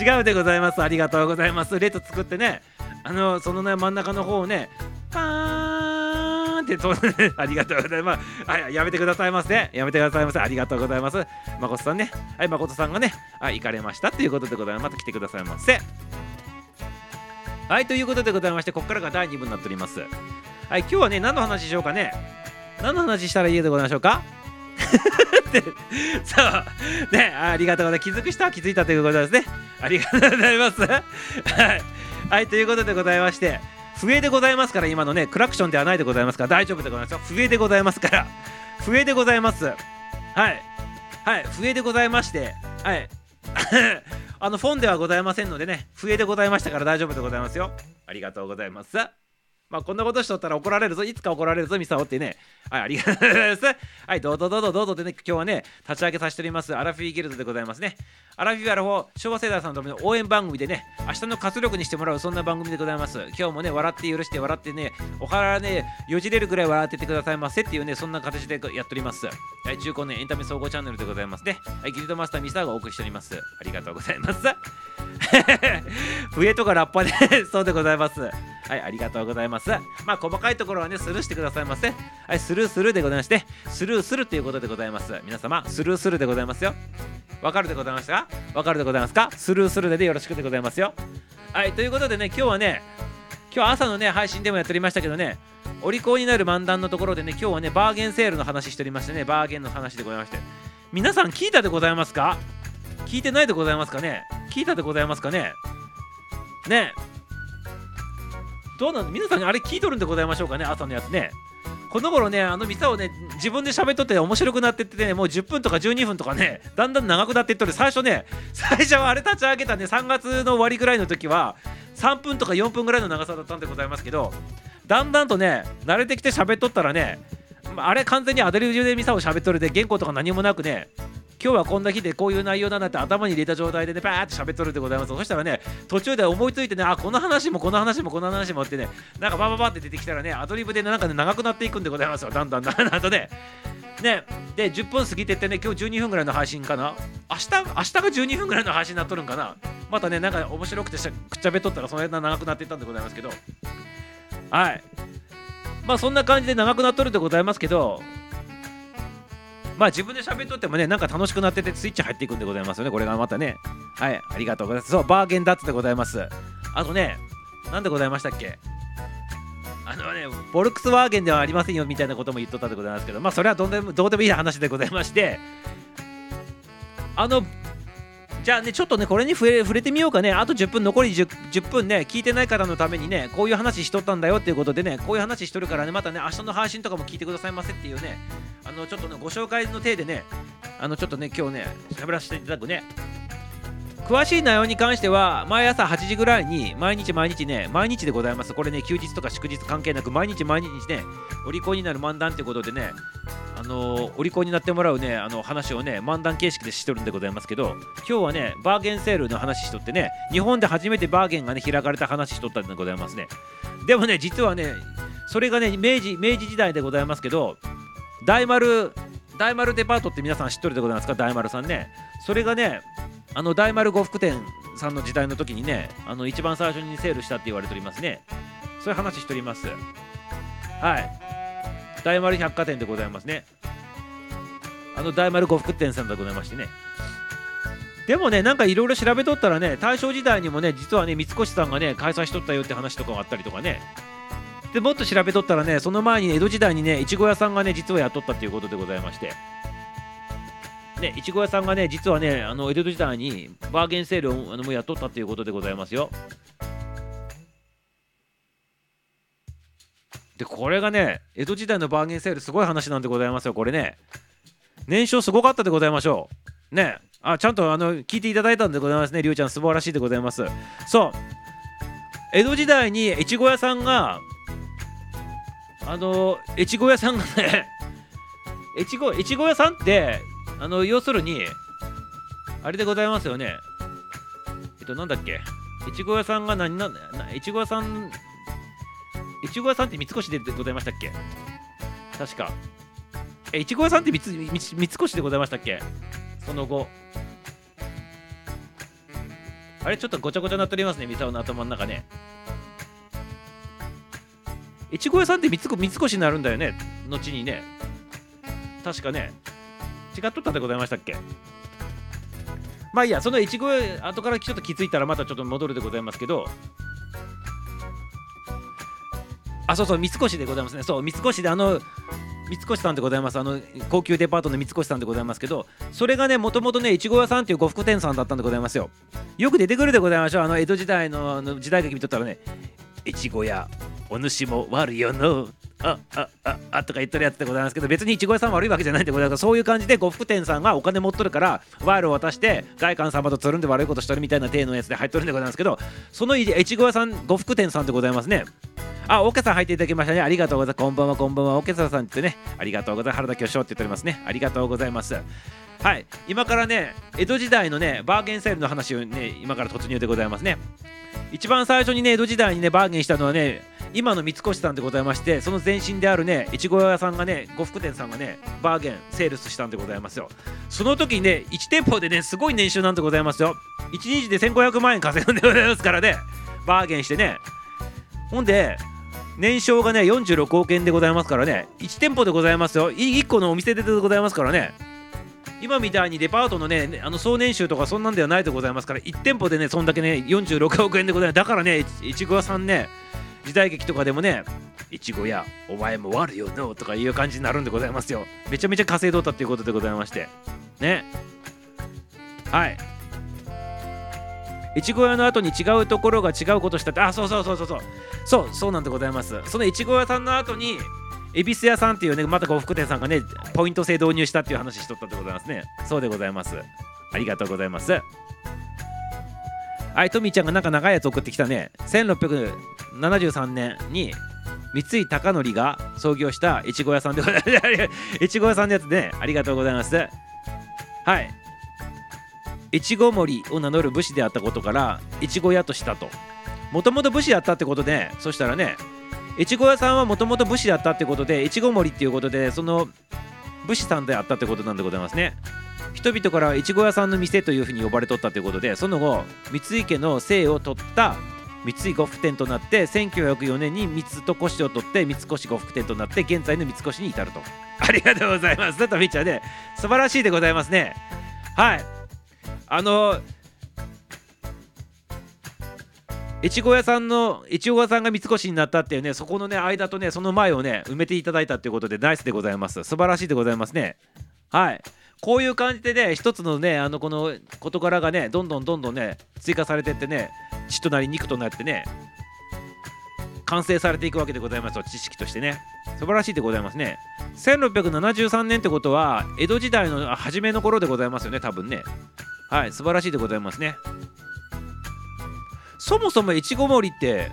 違うでございます。ありがとうございます。列作ってね、あの、そのね、真ん中の方をね、パーンってそう ありがとうございます。はい、やめてくださいませ。やめてくださいませ。ありがとうございます。まこさんね、はい、まことさんがね、はい、行かれましたということでございます。また来てくださいませ。はい、ということでございまして、ここからが第2部になっております。はい、今日はね、何の話でしようかね。何の話したらいいでございましょうか？そうねありがとうございます。気づく人は気づいたということですね。ありがとうございます。はい、はい、ということでございまして笛でございますから今のねクラクションではないでございますから大丈夫でございますよ。笛でございますから。笛でございます。はい。はい笛でございましてはい。あのフォンではございませんのでね笛でございましたから大丈夫でございますよ。ありがとうございます。まあこんなことしとったら怒られるぞ。いつか怒られるぞミサオってね。はいありがとうございます。はいどうぞどうぞどうぞでね今日はね立ち上げさせております。アラフィーギルドでございますね。アラフィーアラフォー昭和世代さんのための応援番組でね明日の活力にしてもらうそんな番組でございます。今日もね笑って許して笑ってねお腹ねよじれるぐらい笑っててくださいませっていうねそんな形でやっております。はい中高年エンタメ総合チャンネルでございますね。はいギルドマスターミサーがお送りしております。ありがとうございます。笛とかラッパでそうでございます。はいありがとうございます。まあ細かいところはねスルーしてくださいませはいスルースルーでございましてスルーするということでございます。皆様スルースルーでございますよ。わかるでございますかわかるでございますか？スルースルーででよろしくでございますよ。はいということでね今日はね今日朝のね配信でもやっておりましたけどねお利口になる漫談のところでね今日はねバーゲンセールの話しておりましてねバーゲンの話でございまして。皆さん聞いたでございますか？聞いてないでございますかね？聞いたでございますかね？ね。どうなん皆さんあれ聞いとるんでございましょうかね朝のやつね。この頃ねあのミサをね自分で喋っとって面白くなってってねもう10分とか12分とかねだんだん長くなっていっとる。最初ね最初はあれ立ち上げたね3月の終わりぐらいの時は3分とか4分ぐらいの長さだったんでございますけどだんだんとね慣れてきて喋っとったらねあれ完全にアドリブでミサを喋っとるで原稿とか何もなくね今日はこんな日でこういう内容だなって頭に入れた状態でねバーって喋っとるでございます。そしたらね途中で思いついてねあこの話もこの話もこの話もってねなんかバババって出てきたらねアドリブでなんかね長くなっていくんでございますよ。だんだんだんだんとね。ねで10分過ぎてってね今日12分ぐらいの配信かな？明日明日が12分ぐらいの配信になっとるんかな？またねなんか面白くてしゃくっちゃべっとったらその間長くなっていったんでございますけど。はい。まあそんな感じで長くなっとるでございますけどまあ自分で喋っとってもね、なんか楽しくなっててスイッチ入っていくんでございますよね。これがまたね。はい、ありがとうございます。そう、バーゲンダッツでございます。あとね、なんでございましたっけ？あのね、ボルクスワーゲンではありませんよみたいなことも言っとったでございますけど、まあそれはどうでもどうでもいい話でございまして、あの、じゃあね、ちょっとね、これに触れ触れてみようかね。あと10分、残り 10, 10分ね、聞いてない方のためにね、こういう話しとったんだよっていうことでね、こういう話しとるからね、またね、明日の配信とかも聞いてくださいませっていうね、あの、ちょっとね、ご紹介の体でね、あの、ちょっとね、今日ね、喋らせていただくね。詳しい内容に関しては、毎朝8時ぐらいに、毎日毎日ね、毎日でございます。これね、休日とか祝日関係なく、毎日毎日ね、お利口になる漫談ってことでね、あのーお利口になってもらうね、あの話をね、漫談形式でしとるんでございますけど、今日はね、バーゲンセールの話しとってね、日本で初めてバーゲンがね、開かれた話しとったんでございますね。でもね、実はね、それがね、明治明治時代でございますけど、大丸、大丸デパートって皆さん知っとるでございますか、大丸さんね。それがね、あの大丸呉服店さんの時代の時にね、あの一番最初にセールしたって言われておりますね。そういう話しております。はい。大丸百貨店でございますね。あの大丸呉服店さんでございましてね。でもね、なんかいろいろ調べとったらね、大正時代にもね、実はね、三越さんがね、開催しとったよって話とかがあったりとかね。でもっと調べとったらね、その前に江戸時代にね、いちご屋さんがね、実はやっとったっていうことでございまして。ね、いちご屋さんがね、実はね、あの江戸時代にバーゲンセールをあのもうやっとったっていうことでございますよ。で、これがね、江戸時代のバーゲンセール、すごい話なんでございますよ、これね。年商すごかったでございましょう。ね、あ、ちゃんとあの聞いていただいたんでございますね、りゅうちゃん、素晴らしいでございます。そう、江戸時代に越後屋さんが、あの、越後屋さんがね、越後越後屋さんって、あの、要するに、あれでございますよね。えっと、なんだっけ、越後屋さんが何な、な越後屋さん、越後屋さんって三越でございましたっけ？確か。え、越後屋さんって三三越でございましたっけ？その後。あれちょっとごちゃごちゃになっておりますね、ミサオの頭の中ね。越後屋さんって三越になるんだよね、後にね。確かね。違っとったでございましたっけ？まあいいや、その越後屋、後からちょっと気づいたらまたちょっと戻るでございますけど、あ、そうそう、三越でございますね。そう、三越であの、三越さんでございます。あの高級デパートの三越さんでございますけど。それがねもともとねいちご屋さんっていう呉服店さんだったんでございますよ。よく出てくるでございましょう。あの江戸時代の時代劇見とったらね。いちご屋お主も悪いよのああああとか言ってるやつでございますけど別にいちご屋さん悪いわけじゃないんでございますそういう感じで呉服店さんがお金持っとるから賄賂を渡して外観様とつるんで悪いことしとるみたいな体のやつで入っとるんでございますけどそのいちご屋さん呉服店さんでございますねあ、オケさん入っていただきましたね。ありがとうございます。こんばんは、こんばんは。オケさんってね、ありがとうございます。原田巨匠って言っておりますね。ありがとうございます。はい、今からね、江戸時代のね、バーゲンセールの話をね、今から突入でございますね。一番最初にね、江戸時代にね、バーゲンしたのはね、今の三越さんでございまして、その前身であるね、越後屋さんがね、呉服店さんがね、バーゲン、セールスしたんでございますよ。その時にね、1店舗でね、すごい年収なんでございますよ。1日で1500万円稼ぐんでございますからね、バーゲンしてね。ほんで、年商がね46億円でございますからね1店舗でございますよ1個のお店でございますからね今みたいにデパートのねあの総年収とかそんなんではないでございますから1店舗でねそんだけね46億円でございます。だからねいちご屋さんね時代劇とかでもねいちご屋お前も悪よのとかいう感じになるんでございますよ。めちゃめちゃ稼いどったっていうことでございまして。ね。はい。いちご屋の後に違うところが違うことしたってあそうそうそうそうそう。そうそうなんでございます。そのいちご屋さんの後に恵比寿屋さんっていうねまた呉服店さんがねポイント制導入したっていう話しとったでございますね。そうでございます。ありがとうございます。はいトミーちゃんがなんか長いやつ送ってきたね。1673年に三井貴則が創業したいちご屋さんでございます。いちご屋さんのやつね。ありがとうございます。はい。いちご森を名乗る武士であったことからいちご屋としたと。もともと武士だったってことでそしたらねいちご屋さんはもともと武士だったってことでいちご森っていうことでその武士さんであったってことなんでございますね。人々からいちご屋さんの店というふうに呼ばれとったということでその後三井家の姓を取った三井呉服店となって1904年に三越を取って三越呉服店となって現在の三越に至ると。ありがとうございます。だとみちゃんね。素晴らしいでございますね。はい。あのいちご屋さんのいちご屋さんが三越になったっていうねそこのね間とねその前をね埋めていただいたっていうことでナイスでございます。素晴らしいでございますね。はい。こういう感じでね一つのねあのこの事柄がねどんどんどんどんね追加されてってね血となり肉となってね完成されていくわけでございますよ。知識としてね。素晴らしいでございますね。1673年ってことは江戸時代の初めの頃でございますよね多分ね。はい。素晴らしいでございますね。そもそもいちご森って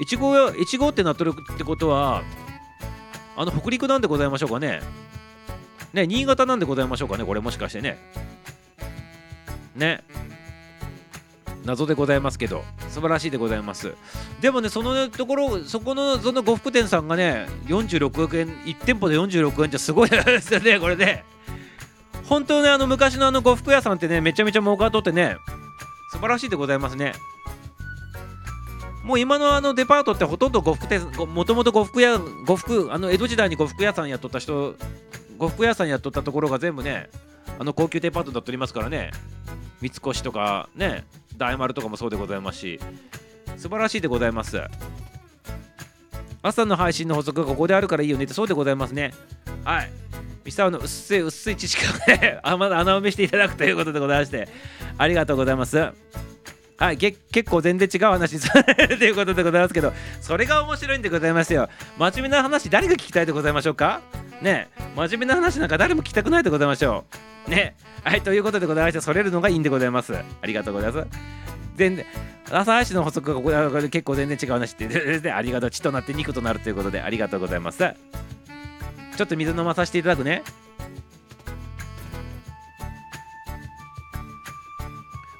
いちごいちごってなっとるってことはあの北陸なんでございましょうかね。ね新潟なんでございましょうかねこれもしかしてね。ね。謎でございますけど素晴らしいでございます。でもねそのところそこのその呉服店さんがね46億円1店舗で46億円ってすごいですよねこれね。本当ねあの昔のあの呉服屋さんってねめちゃめちゃ儲かっとってね素晴らしいでございますね。もう今のあのデパートってほとんど呉服店もともと呉服屋呉服あの江戸時代に呉服屋さんやっとった人呉服屋さんやっとったところが全部ねあの高級デパートだとりますからね。三越とかね大丸とかもそうでございますし素晴らしいでございます。朝の配信の補足がここであるからいいよねってそうでございますね。はい。ミサオの薄い薄い知識をね まだ穴埋めしていただくということでございましてありがとうございます。はい、結構全然違う話されるということでございますけどそれが面白いんでございますよ。真面目な話誰が聞きたいでございましょうか？ね真面目な話なんか誰も聞きたくないでございましょう。ねはいということでございましてそれるのがいいんでございます。ありがとうございます。全然朝配信の補足がここあこれ結構全然違う話って でありがとう血となって肉となるということでありがとうございます。ちょっと水飲まさせていただくね。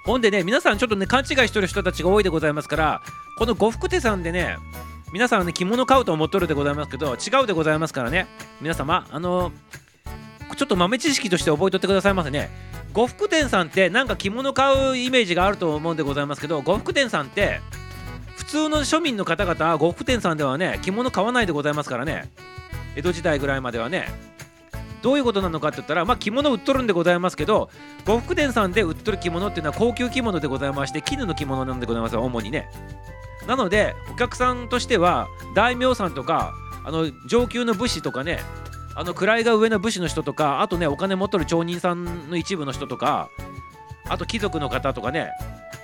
ほんでね皆さんちょっとね勘違いしてる人たちが多いでございますからこの呉服手さんでね皆さんね着物買うと思っとるでございますけど違うでございますからね。皆様あのちょっと豆知識として覚えとってくださいませね。呉服店さんってなんか着物買うイメージがあると思うんでございますけど呉服店さんって普通の庶民の方々は呉服店さんではね着物買わないでございますからね。江戸時代ぐらいまではね。どういうことなのかって言ったら、まあ、着物売っとるんでございますけど呉服店さんで売っとる着物っていうのは高級着物でございまして絹の着物なんでございます主にね。なのでお客さんとしては大名さんとかあの上級の武士とかねあの位が上の武士の人とかあとねお金持っとる町人さんの一部の人とかあと貴族の方とかね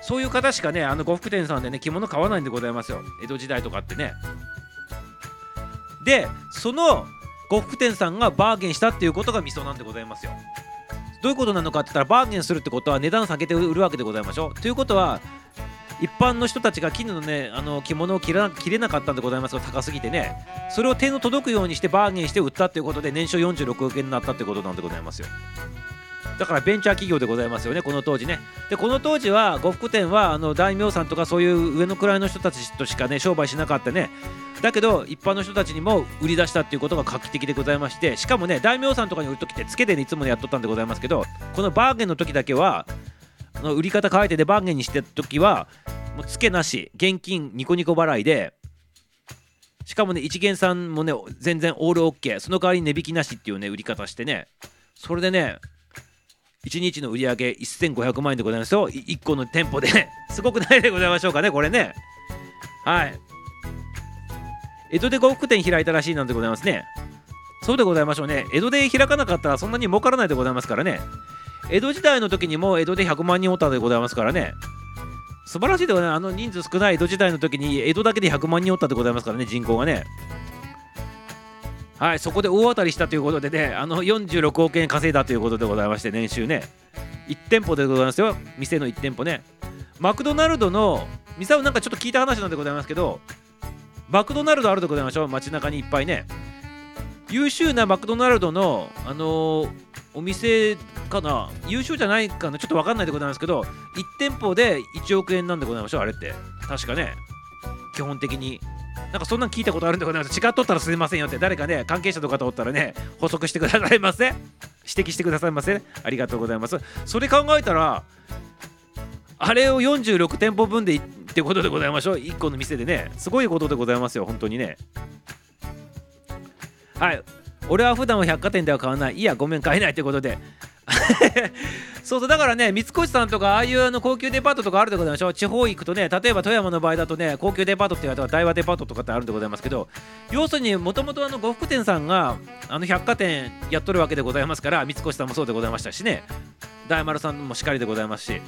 そういう方しかねあの呉服店さんでね着物買わないんでございますよ。江戸時代とかってね。でその呉服店さんがバーゲンしたっていうことがミソなんでございますよ。どういうことなのかって言ったらバーゲンするってことは値段下げて売るわけでございましょう。ということは一般の人たちが絹のねあの着物を着ら着れなかったんでございますが高すぎてね。それを手の届くようにしてバーゲンして売ったっていうことで年商46億円になったってことなんでございますよ。だからベンチャー企業でございますよねこの当時ね。でこの当時は呉服店はあの大名さんとかそういう上の位の人たちとしかね商売しなかったね。だけど一般の人たちにも売り出したっていうことが画期的でございましてしかもね大名さんとかに売る時ってつけでねいつもやっとったんでございますけどこのバーゲンの時だけはあの売り方変えてでバーゲンにしてた時はもうつけなし現金ニコニコ払いでしかもね一元さんもね全然オールオッケーその代わり値引きなしっていうね売り方してね。それでね1日の売り上げ1500万円でございますよ。1個の店舗で。すごくないでございましょうかねこれね。はい。江戸で呉服店開いたらしいなんでございますね。そうでございましょうね。江戸で開かなかったらそんなに儲からないでございますからね。江戸時代の時にも江戸で100万人おったでございますからね。素晴らしいでございます。あの人数少ない江戸時代の時に江戸だけで100万人おったでございますからね人口がね。はいそこで大当たりしたということでねあの46億円稼いだということでございまして年収ね。1店舗でございますよ店の1店舗ね。マクドナルドの店をなんかちょっと聞いた話なんでございますけどマクドナルドあるでございましょう。街中にいっぱいね。優秀なマクドナルドのあのーお店かな？優秀じゃないかな？ちょっと分かんないでございますけど1店舗で1億円なんでございましょうあれって。確かね。基本的に。なんかそんなん聞いたことあるんでございます違っとったらすいませんよって。誰かね関係者の方おったらね補足してくださいませ指摘してくださいませありがとうございます。それ考えたらあれを46店舗分でってことでございましょう。1個の店でね。すごいことでございますよ。本当にね。はい。俺は普段は百貨店では買わない。いやごめん。買えないってことで。そうそうだからね三越さんとかああいうあの高級デパートとかあるでございましょう。地方行くとね例えば富山の場合だとね高級デパートって言われたら大和デパートとかってあるんでございますけど要するにもともとあの呉服店さんがあの百貨店やっとるわけでございますから三越さんもそうでございましたしね。大丸さんもしかりでございますし。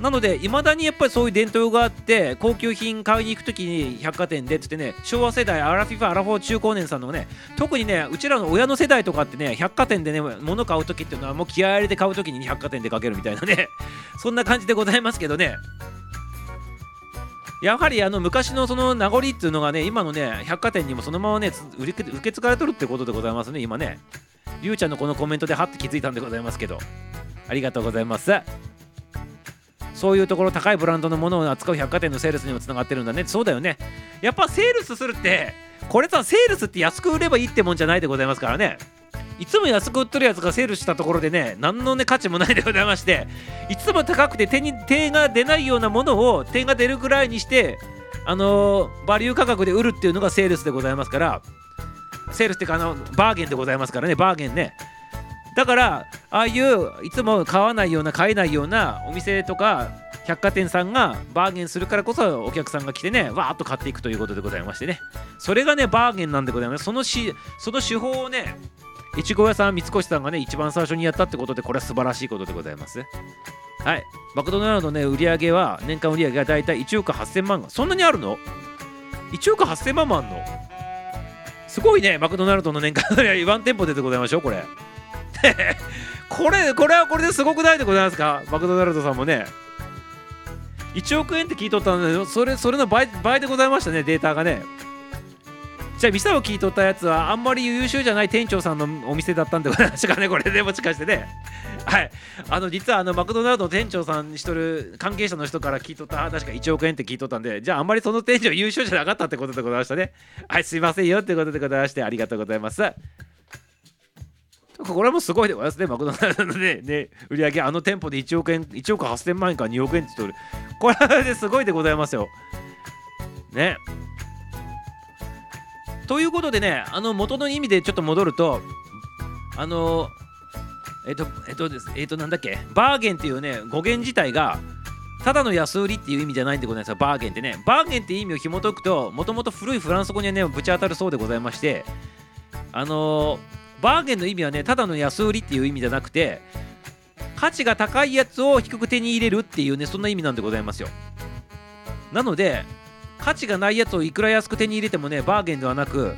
なのでいまだにやっぱりそういう伝統があって高級品買いに行く時に百貨店でっつってね昭和世代アラフィフアラフォー中高年さんのね特にねうちらの親の世代とかってね百貨店でね物買う時っていうのはもう気合い入れて買う時に百貨店でかけるみたいなね そんな感じでございますけどね。やはりあの昔のその名残っていうのがね今のね百貨店にもそのままね売り受け継がれとるってことでございますね今ね。りゅうちゃんのこのコメントではって気づいたんでございますけど。ありがとうございます。そういうところ高いブランドのものを扱う百貨店のセールスにもつながってるんだね。そうだよね。やっぱセールスするってこれさセールスって安く売ればいいってもんじゃないでございますからね。いつも安く売っとるやつがセールしたところでね何のね価値もないでございましていつも高くて手に手が出ないようなものを手が出るぐらいにしてあのーバリュー価格で売るっていうのがセールスでございますから。セールスっていうかあのバーゲンでございますからね。バーゲンね。だからああいういつも買わないような買えないようなお店とか百貨店さんがバーゲンするからこそお客さんが来てねわーっと買っていくということでございましてね。それがねバーゲンなんでございます。そのしその手法をねいちご屋さん三越さんがね一番最初にやったってことでこれは素晴らしいことでございます。はい。マクドナルドのね売り上げは年間売り上げがだいたい1億8000万。がそんなにあるの ?1 億8000万もあんの？すごいねマクドナルドの年間売り上げ。ワン店舗ででございましょうこれ。これこれはこれですごくないでございますか？マクドナルドさんもね。1億円って聞いとったのでそれそれの倍倍でございましたねデータがね。じゃあ店を聞いとったやつはあんまり優秀じゃない店長さんのお店だったんでございましたかねこれでもしかしてね。はい。あの実はあのマクドナルドの店長さんにしとる関係者の人から聞いとった確か1億円って聞いとったんでじゃああんまりその店長優秀じゃなかったってことでございましたね。はいすいませんよってことでございましてありがとうございます。これもすごいでございますね、マクドナルドのね、ね売り上げ、あの店舗で1億円、1億8000万円から2億円って言ってる。これですごいでございますよ。ね。ということでね、あの元の意味でちょっと戻ると、あの、えっと、えっとです、えっと、なんだっけ、バーゲンっていうね、語源自体が、ただの安売りっていう意味じゃないんでございますよ、バーゲンってね。バーゲンって意味を紐解くと、もともと古いフランス語にはね、ぶち当たるそうでございまして、あのバーゲンの意味はねただの安売りっていう意味じゃなくて価値が高いやつを低く手に入れるっていうねそんな意味なんでございますよ。なので価値がないやつをいくら安く手に入れてもねバーゲンではなく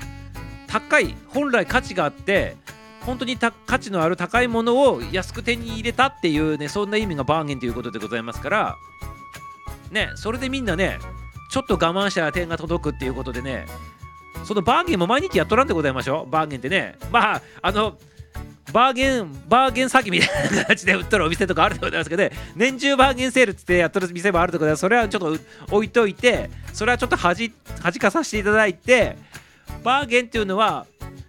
高い本来価値があって本当に価値のある高いものを安く手に入れたっていうねそんな意味がバーゲンということでございますからねそれでみんなねちょっと我慢したら点が届くっていうことでねそのバーゲンも毎日やっとらんでございましょう。バーゲンってね。まああのバーゲンバーゲン詐欺みたいな形で売っとるお店とかあるでございますけど、ね、年中バーゲンセールってやっとる店もあるでございますそれはちょっと置いといてそれはちょっと恥恥かさせていただいてバーゲンっていうのは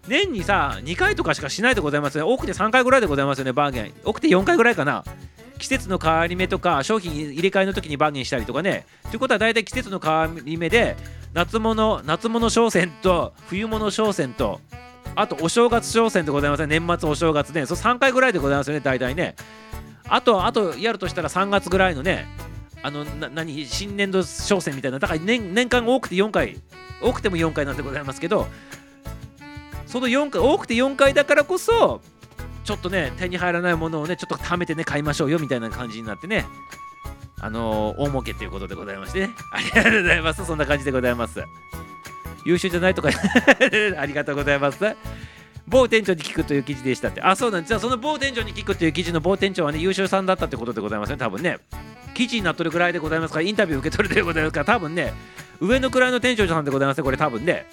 年にさ2回とかしかしないでございますね。多くて3回ぐらいでございますよねバーゲン。多くて4回ぐらいかな。季節の変わり目とか商品入れ替えの時にバーゲンしたりとかね。ということは大体季節の変わり目で夏物夏物商戦と冬物商戦とあとお正月商戦でございますね。年末お正月ねそ3回ぐらいでございますよね大体ね。あとあとやるとしたら3月ぐらいのねあのな何新年度商戦みたいな。だから年年間多くて4回多くても4回なんでございますけどその4回多くて4回だからこそちょっとね手に入らないものをねちょっと貯めてね買いましょうよみたいな感じになってね。あのー大儲けということでございましてね。ありがとうございます。そんな感じでございます。優秀じゃないとか。ありがとうございます。某店長に聞くという記事でしたって。あそうなんです。じゃあその某店長に聞くという記事の某店長はね優秀さんだったってことでございますね。多分ね。記事になっとるぐらいでございますからインタビュー受け取るでございますから多分ね。上の位の店長さんでございますねこれ多分ね。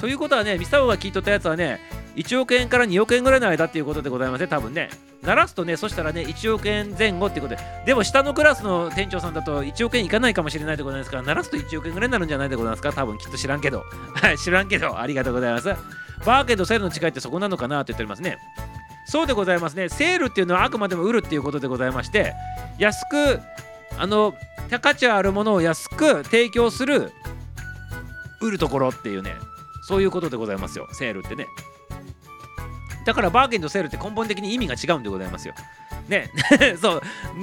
ということはねミサオが聞いとったやつはね1億円から2億円ぐらいの間っていうことでございますね多分ね。鳴らすとねそしたらね1億円前後っていうことで。でも下のクラスの店長さんだと1億円いかないかもしれないでございますから鳴らすと1億円ぐらいになるんじゃないでございますか多分きっと知らんけど。は い知らんけどありがとうございます。バーゲンとセールの違いってそこなのかなって言っておりますね。そうでございますね。セールっていうのはあくまでも売るっていうことでございまして安くあの価値あるものを安く提供する売るところっていうね。そういうことでございますよ。セールってね。だからバーゲンとセールって根本的に意味が違うんでございますよ。ね。そう。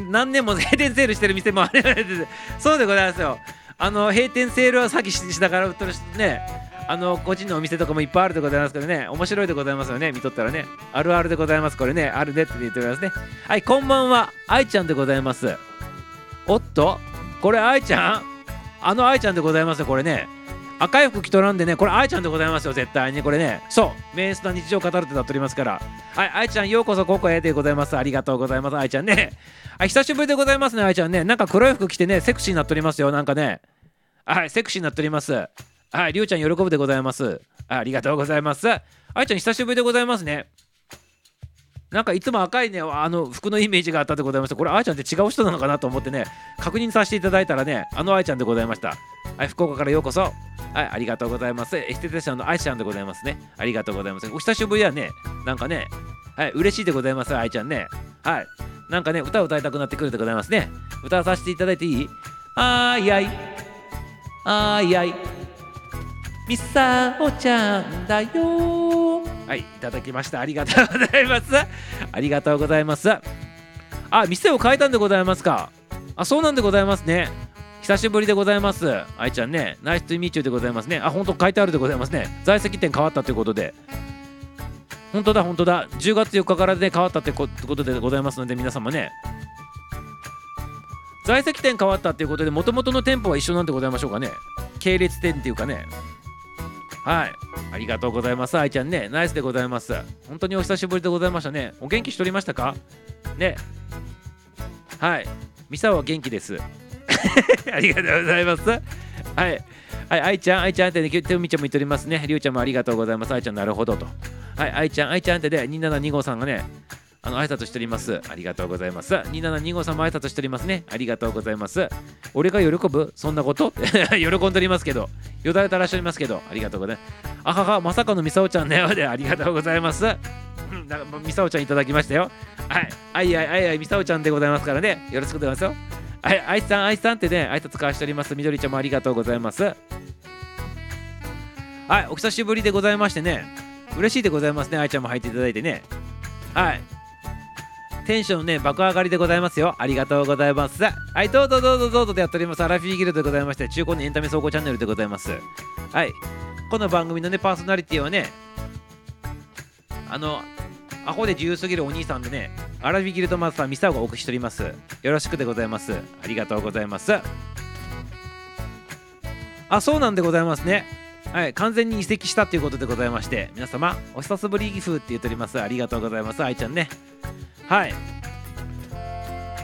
何年も閉店セールしてる店もあるそうでございますよ。あの閉店セールは詐欺ししながら売ってる人ね。あの個人のお店とかもいっぱいあるでございますけどね。面白いでございますよね。見とったらね。あるあるでございます。これねあるねって言っておりますね。はいこんばんは。愛ちゃんでございます。おっとこれ愛ちゃん？あの愛ちゃんでございますよこれね。赤い服着とらんでねこれ愛ちゃんでございますよ絶対にこれね。そうメンスな日常を語るってなっておりますから。はい愛ちゃんようこそここへでございます。ありがとうございます愛ちゃんね。あい久しぶりでございますね愛ちゃんね。なんか黒い服着てねセクシーになっておりますよなんかね。はいセクシーになっております。はいりゅうちゃん喜ぶでございます。あありがとうございます。愛ちゃん久しぶりでございますね。なんかいつも赤いねあの服のイメージがあったでございました。これ愛ちゃんって違う人なのかなと思ってね確認させていただいたらねあの愛ちゃんでございました。はい福岡からようこそ。はいありがとうございます。エステティシャンの愛ちゃんでございますね。ありがとうございますお久しぶりやね。なんかねはい嬉しいでございます。愛ちゃんね。はい。なんかね歌を歌いたくなってくるでございますね。歌わさせていただいていい？あーいあい。あーいあい。みさおちゃんだよ。はいいただきました。ありがとうございます。ありがとうございます。あ店を変えたんでございますか。あそうなんでございますね。久しぶりでございます。愛ちゃんねナイストゥミーチューでございますね。あ本当書いてあるでございますね。在籍店変わったということで。本当だ本当だ。10月4日からね変わったってことでございますので皆様ね。在籍店変わったっていうことで元々の店舗は一緒なんでございましょうかね。系列店っていうかね。はい。ありがとうございます。愛ちゃんねナイスでございます。本当にお久しぶりでございましたね。お元気しておりましたか？ね。はい。ミサは元気です。ありがとうございます。はい。はい、愛ちゃん、愛ちゃんってね、手をみちゃんも言っておりますね。りゅうちゃんもありがとうございます。愛ちゃん、なるほどと。はい、愛ちゃん、愛ちゃんってで、2725さんがね、あの挨拶しております。ありがとうございます。2725さんも挨拶しておりますね。ありがとうございます。俺が喜ぶ？そんなこと？喜んでおりますけど、よだれ垂らしておりますけど、ありがとうございます。あはは、まさかのみさおちゃんのよ で、ありがとうございます。うんなんかみさおちゃんいただきましたよ。はい、あいあいあいあいみさおちゃんでございますからね。よろしくお願いしますよ。はい、あいさん、あいさんってね、挨拶交わしております。みどりちゃんもありがとうございます。はい、お久しぶりでございましてね。嬉しいでございますね。あいちゃんも入っていただいてね。はい。テンションね、爆上がりでございますよ。ありがとうございます。はい、どうぞどうぞどうぞでやっております。アラフィーギルドでございまして、中古のエンタメ総合チャンネルでございます。はい。この番組のね、パーソナリティはね、あのアホで自由すぎるお兄さんでねアラビギルドマスターミサオがお送りしておりますよろしくでございますありがとうございますあそうなんでございますねはい完全に移籍したということでございまして皆様お久しぶりギフって言っております。ありがとうございます。愛ちゃんね。はい。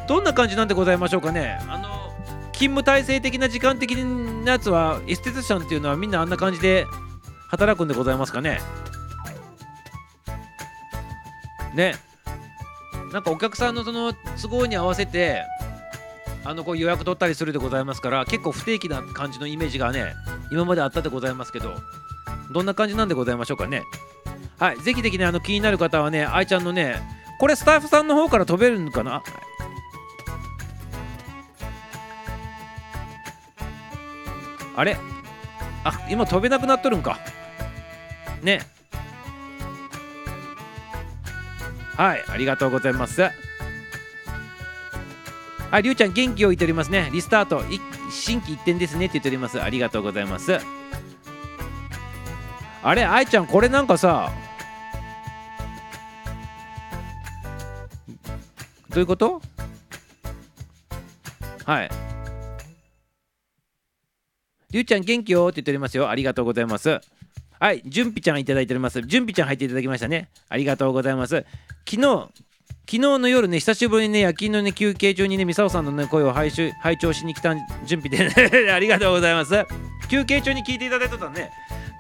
どんな感じなんでございましょうかね。あの勤務体制的な時間的なやつはエステティシャンっていうのはみんなあんな感じで働くんでございますかね。ね。なんかお客さんのその都合に合わせてあのこう予約取ったりするでございますから結構不定期な感じのイメージがね今まであったでございますけどどんな感じなんでございましょうかね。はいぜひぜひねあの気になる方はね愛ちゃんのねこれスタッフさんの方から飛べるのかな？あれ？あ今飛べなくなっとるんか。ね。はいありがとうございます。ありゅうちゃん元気を言っておりますね。リスタート。い新規一点ですねって言っております。ありがとうございます。あれ愛ちゃんこれなんかさどういうこと？はい。りゅうちゃん元気よって言っておりますよ。ありがとうございます。はい、じゅんぴちゃんいただいております。じゅんぴちゃん入っていただきましたね。ありがとうございます。昨日、昨日の夜ね、久しぶりにね、夜勤のね、休憩中にね、みさおさんのね、声を拝聴しに来た準備で、ね、ありがとうございます。休憩中に聞いていただいてたね。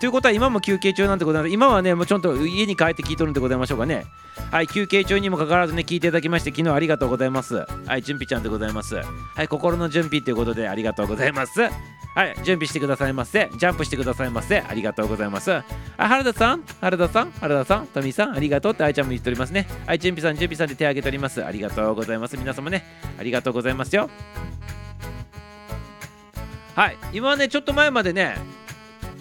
ということは今も休憩中なんてことなんで、今はね、もうちょっと家に帰って聞いとるんでございましょうかね。はい、休憩中にもかかわらずね、聞いていただきまして、昨日ありがとうございます。はい、じゅんぴちゃんでございます。はい、心の準備ということでありがとうございます。はい、準備してくださいませ。ジャンプしてくださいませ。ありがとうございます。あ、原田さん、原田さん、原田さん、富さん、ありがとうって愛ちゃんも言っておりますね。はい、準備さん、準備さんで手を挙げております。ありがとうございます。皆様ね、ありがとうございますよ。はい、今ね、ちょっと前までね、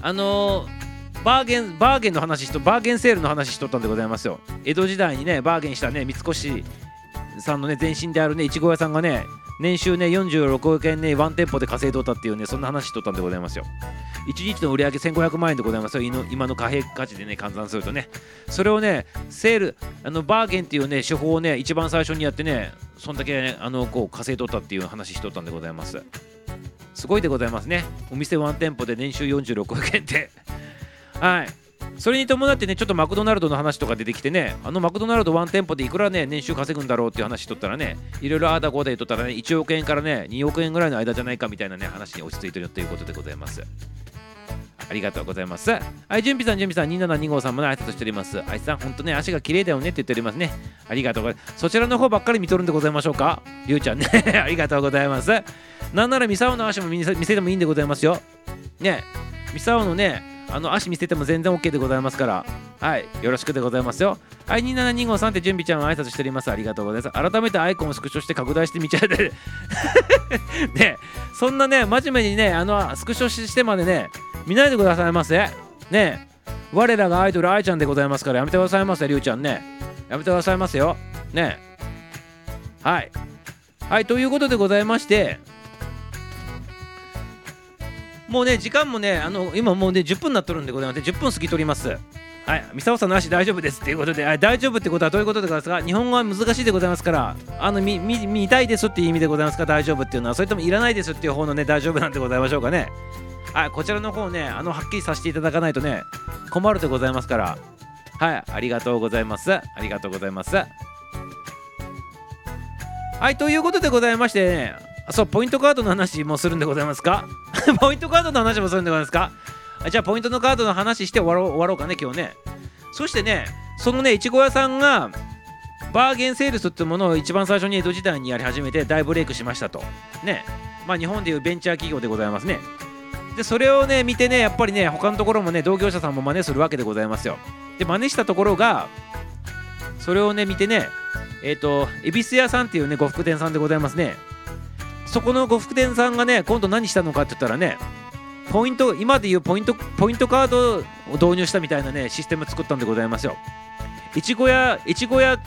あのーバーゲンバーゲンの話しとバーゲンセールの話しとったんでございますよ。江戸時代にねバーゲンしたね三越さんのね前身であるねいちご屋さんがね年収ね46億円ねワン店舗で稼いどったっていうねそんな話しとったんでございますよ。1日の売り上げ1500万円でございますよ。今の今の貨幣価値でね換算するとね。それをねセールあのバーゲンっていうね手法をね一番最初にやってねそんだけ、ね、あのこう稼いどったっていう話しとったんでございます。すごいでございますねお店ワン店舗で年収46億円って はい。それに伴ってね、ちょっとマクドナルドの話とか出てきてね、あのマクドナルドワン店舗でいくらね、年収稼ぐんだろうっていう話しとったらね、いろいろああだこうだ言っとったらね、1億円からね、2億円ぐらいの間じゃないかみたいなね、話に落ち着いてるということでございます。ありがとうございます。はい、準備さん、準備さん、272号さんもね、挨拶しております。あいさん、ほんとね、足が綺麗だよねって言っておりますね。ありがとうございます。そちらの方ばっかり見とるんでございましょうか？りゅうちゃんね、ありがとうございます。なんなら、ミサオの足も見せてもいいんでございますよ。ね、ミサオのね、あの足見せても全然 OK でございますから、はい、よろしくでございますよ。はい、2725って準備ちゃん挨拶しております。ありがとうございます。改めてアイコンをスクショして拡大してみちゃうで。ね、そんなね、真面目にね、あのスクショしてまでね、見ないでくださいませ。ねえ、我らがアイドル愛ちゃんでございますから、やめてくださいませ、りゅうちゃんね。やめてくださいますよ。ね。はい。はい、ということでございまして、もうね、時間もね、あの今もうね、10分になっとるんでございます。10分過ぎとります。はい、ミサオさんの足大丈夫ですっていうことで、あ大丈夫ってことはどういうことでございますか日本語は難しいでございますから、あの見見見たいですっていう意味でございますか大丈夫っていうのは、それともいらないですっていう方のね、大丈夫なんでございましょうかね。はい、こちらの方ね、あのはっきりさせていただかないとね、困るでございますから、はい、ありがとうございます。ありがとうございます。はい、ということでございましてね、そう、ポイントカードの話もするんでございますか？ポイントカードの話もするんでございますか？じゃあ、ポイントのカードの話して終わろう終わろうかね、今日ね。そしてね、そのね、いちご屋さんが、バーゲンセールスっていうものを一番最初に江戸時代にやり始めて大ブレイクしましたと。ね。まあ日本でいうベンチャー企業でございますね。で、それをね、見てね、やっぱりね、他のところもね、同業者さんも真似するわけでございますよ。で、真似したところが、それをね、見てね、えっ、と、恵比寿屋さんっていうね、呉服店さんでございますね。そこの呉服店さんがね、今度何したのかって言ったらね、ポイント、今でいうポイント、ポイントカードを導入したみたいなね、システム作ったんでございますよ。いちごや、いちごや、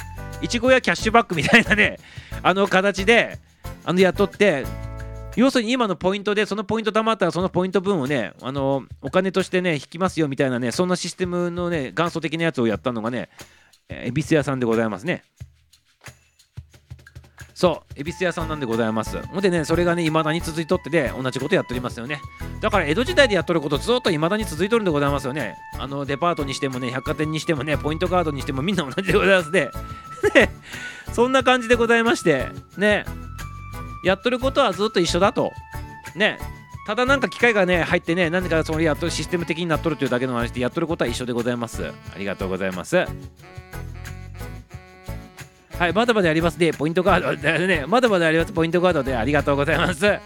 いちごやキャッシュバックみたいなね、あの形で、あの雇って、要するに今のポイントで、そのポイント貯まったら、そのポイント分をね、あのお金としてね、引きますよみたいなね、そんなシステムのね、元祖的なやつをやったのがね、え恵比寿屋さんでございますね。そう恵比寿屋さんなんでございます。ほんでねそれがね未だに続いとってで同じことやっておりますよね。だから江戸時代でやっとることずっと未だに続いとるんでございますよね。あのデパートにしてもね百貨店にしてもねポイントカードにしてもみんな同じでございますね そんな感じでございましてね。やっとることはずっと一緒だと。ね。ただなんか機械がね入ってね何かそれやっとシステム的になっとるというだけの話でやっとることは一緒でございます。ありがとうございます。はいまだまだありますね。ポイントカード。で ねまだまだあります。ポイントカードでありがとうございます。はい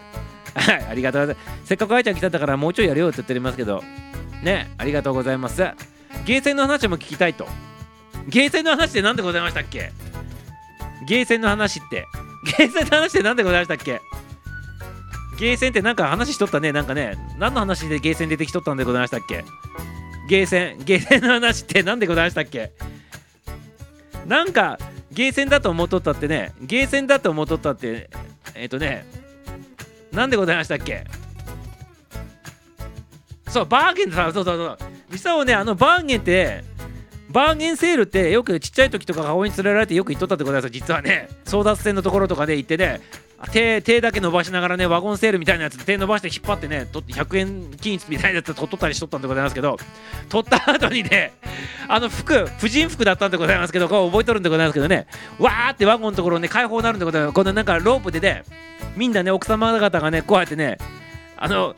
ありがとうございます。せっかくあいちゃん来たんだからもうちょいやるよって言っておりますけど。ねありがとうございます。ゲーセンの話も聞きたいと。ゲーセンの話って何でございましたっけ？ゲーセンの話って。ゲーセンの話って何でございましたっけ？ゲーセンってなんか話しとったねなんかね。何の話でゲーセン出てきとったんでございましたっけ？ゲーセンゲーセンの話って何でございましたっけ？なんかゲーセンだと思っとったってね。ゲーセンだと思っとったってえっ、とね。なんでございましたっけ？そうバーゲンさそうそうそう。ミサオねあのバーゲンってバーゲンセールってよくちっちゃい時とか顔に連れられてよく行っとったってことですよ実はね。争奪戦のところとかで行ってね。手手だけ伸ばしながらねワゴンセールみたいなやつで手伸ばして引っ張ってねと100円均一みたいなやつ取っとったりしとったんでございますけど取った後にねあの服婦人服だったんでございますけどこう覚えとるんでございますけどね。わーってワゴンのところね開放になるんでございます。このなんかロープでねみんなね奥様方がねこうやってねあの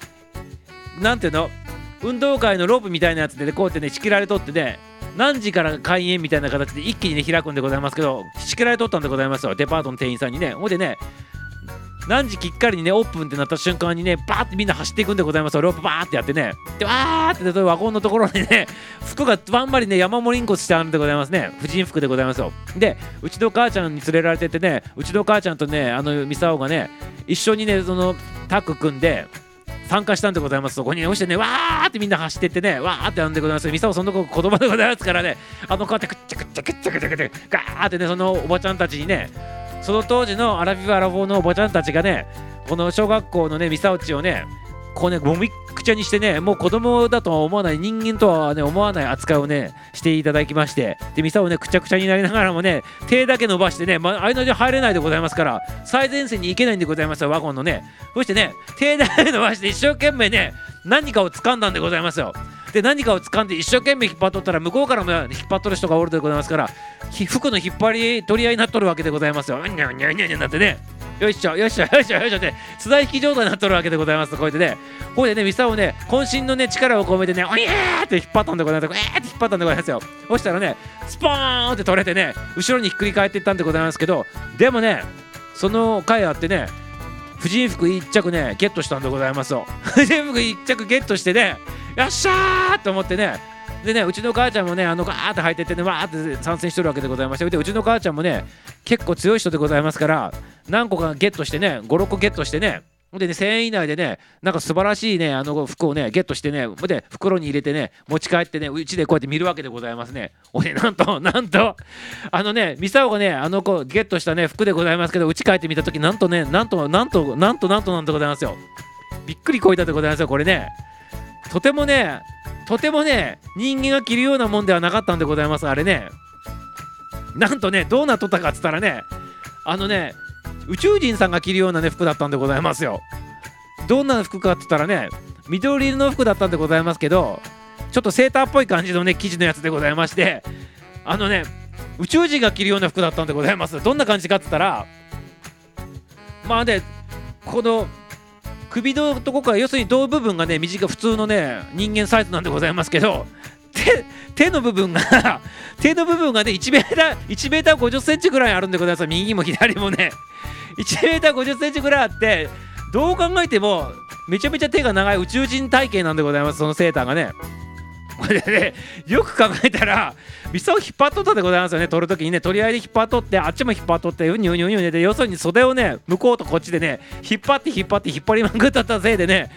なんていうの？運動会のロープみたいなやつでねこうやってね仕切られとってね何時から開演みたいな形で一気にね開くんでございますけど仕切られとったんでございますよ。デパートの店員さんにね。ほんでね何時きっかりにねオープンってなった瞬間にねバーってみんな走っていくんでございますよ。ロープバーってやってね。でわーってワゴンのところにね 服がバンバリね山盛りんこしてあるんでございますね。婦人服でございますよ。でうちの母ちゃんに連れられててねうちの母ちゃんとねあのミサオがね一緒にねそのタッグ組んで参加したんでございます。そこに押してねわーってみんな走ってってねわーってやんでございます。ミサオその子子供でございますからね。あの子ってくっちゃくっちゃくっちゃくちゃくちゃガーってねそのおばちゃんたちにねその当時のアラフィフアラフォーのおばちゃんたちがねこの小学校のねミサオチをねこうねもみくちゃにしてねもう子供だとは思わない人間とはね思わない扱いをねしていただきましてでミサをねくちゃくちゃになりながらもね手だけ伸ばしてね、まあ、間に入れないでございますから最前線に行けないんでございますよワゴンのねそしてね手だけ伸ばして一生懸命ね何かを掴んだんでございますよで何かを掴んで一生懸命引っ張っとったら向こうからも引っ張っとる人がおるでございますから服の引っ張り取り合いになっとるわけでございますよ。にゃにゃにゃにゃなってね。よいしょよいしょよいしょよいしょって津田引き状態になっとるわけでございます。こうやってね。こうやってねミサをね渾身のね力を込めてねおにゃーって引っ張ったんでございます。えーって引っ張ったんでございますよ。そしたらねスポーンって取れてね後ろにひっくり返っていったんでございますけどでもねその回あってね婦人服一着ねゲットしたんでございますよ。婦人服一着ゲットしてねよっしゃーと思ってねでねうちの母ちゃんもねあのガーって入ってってねわーって参戦してるわけでございましてでうちの母ちゃんもね結構強い人でございますから何個かゲットしてね56個ゲットしてねでね1000円以内でねなんか素晴らしいねあの服をねゲットしてねで袋に入れてね持ち帰ってねうちでこうやって見るわけでございますね。おねなんとなんとあのねミサオがねあの子ゲットしたね服でございますけどうち帰ってみた時なんとねなんとなんとなんとなんとなんでございますよびっくりこいたでございますよこれねとてもねとてもね人間が着るようなもんではなかったんでございますあれね。なんとねどうなっとったかっつったらねあのね宇宙人さんが着るようなね服だったんでございますよ。どんな服かって言ったらね緑色の服だったんでございますけどちょっとセーターっぽい感じのね生地のやつでございましてあのね宇宙人が着るような服だったんでございます。どんな感じかって言ったらまあねこの首のとこから要するに胴部分がね短い普通のね人間サイズなんでございますけど手手の部分が 手の部分がね1メーター1メーター50センチぐらいあるんでございます。右も左もね。1メーター50センチぐらいあってどう考えてもめちゃめちゃ手が長い宇宙人体型なんでございます。そのセーターがね。これでねよく考えたらミサを引っ張っとったでございますよね。取るときにね取り合いで引っ張っとってあっちも引っ張っとってうにゅうにゅうにゅうにゅうで要するに袖をね向こうとこっちでね引っ張って引っ張って引っ張りまくったせいでね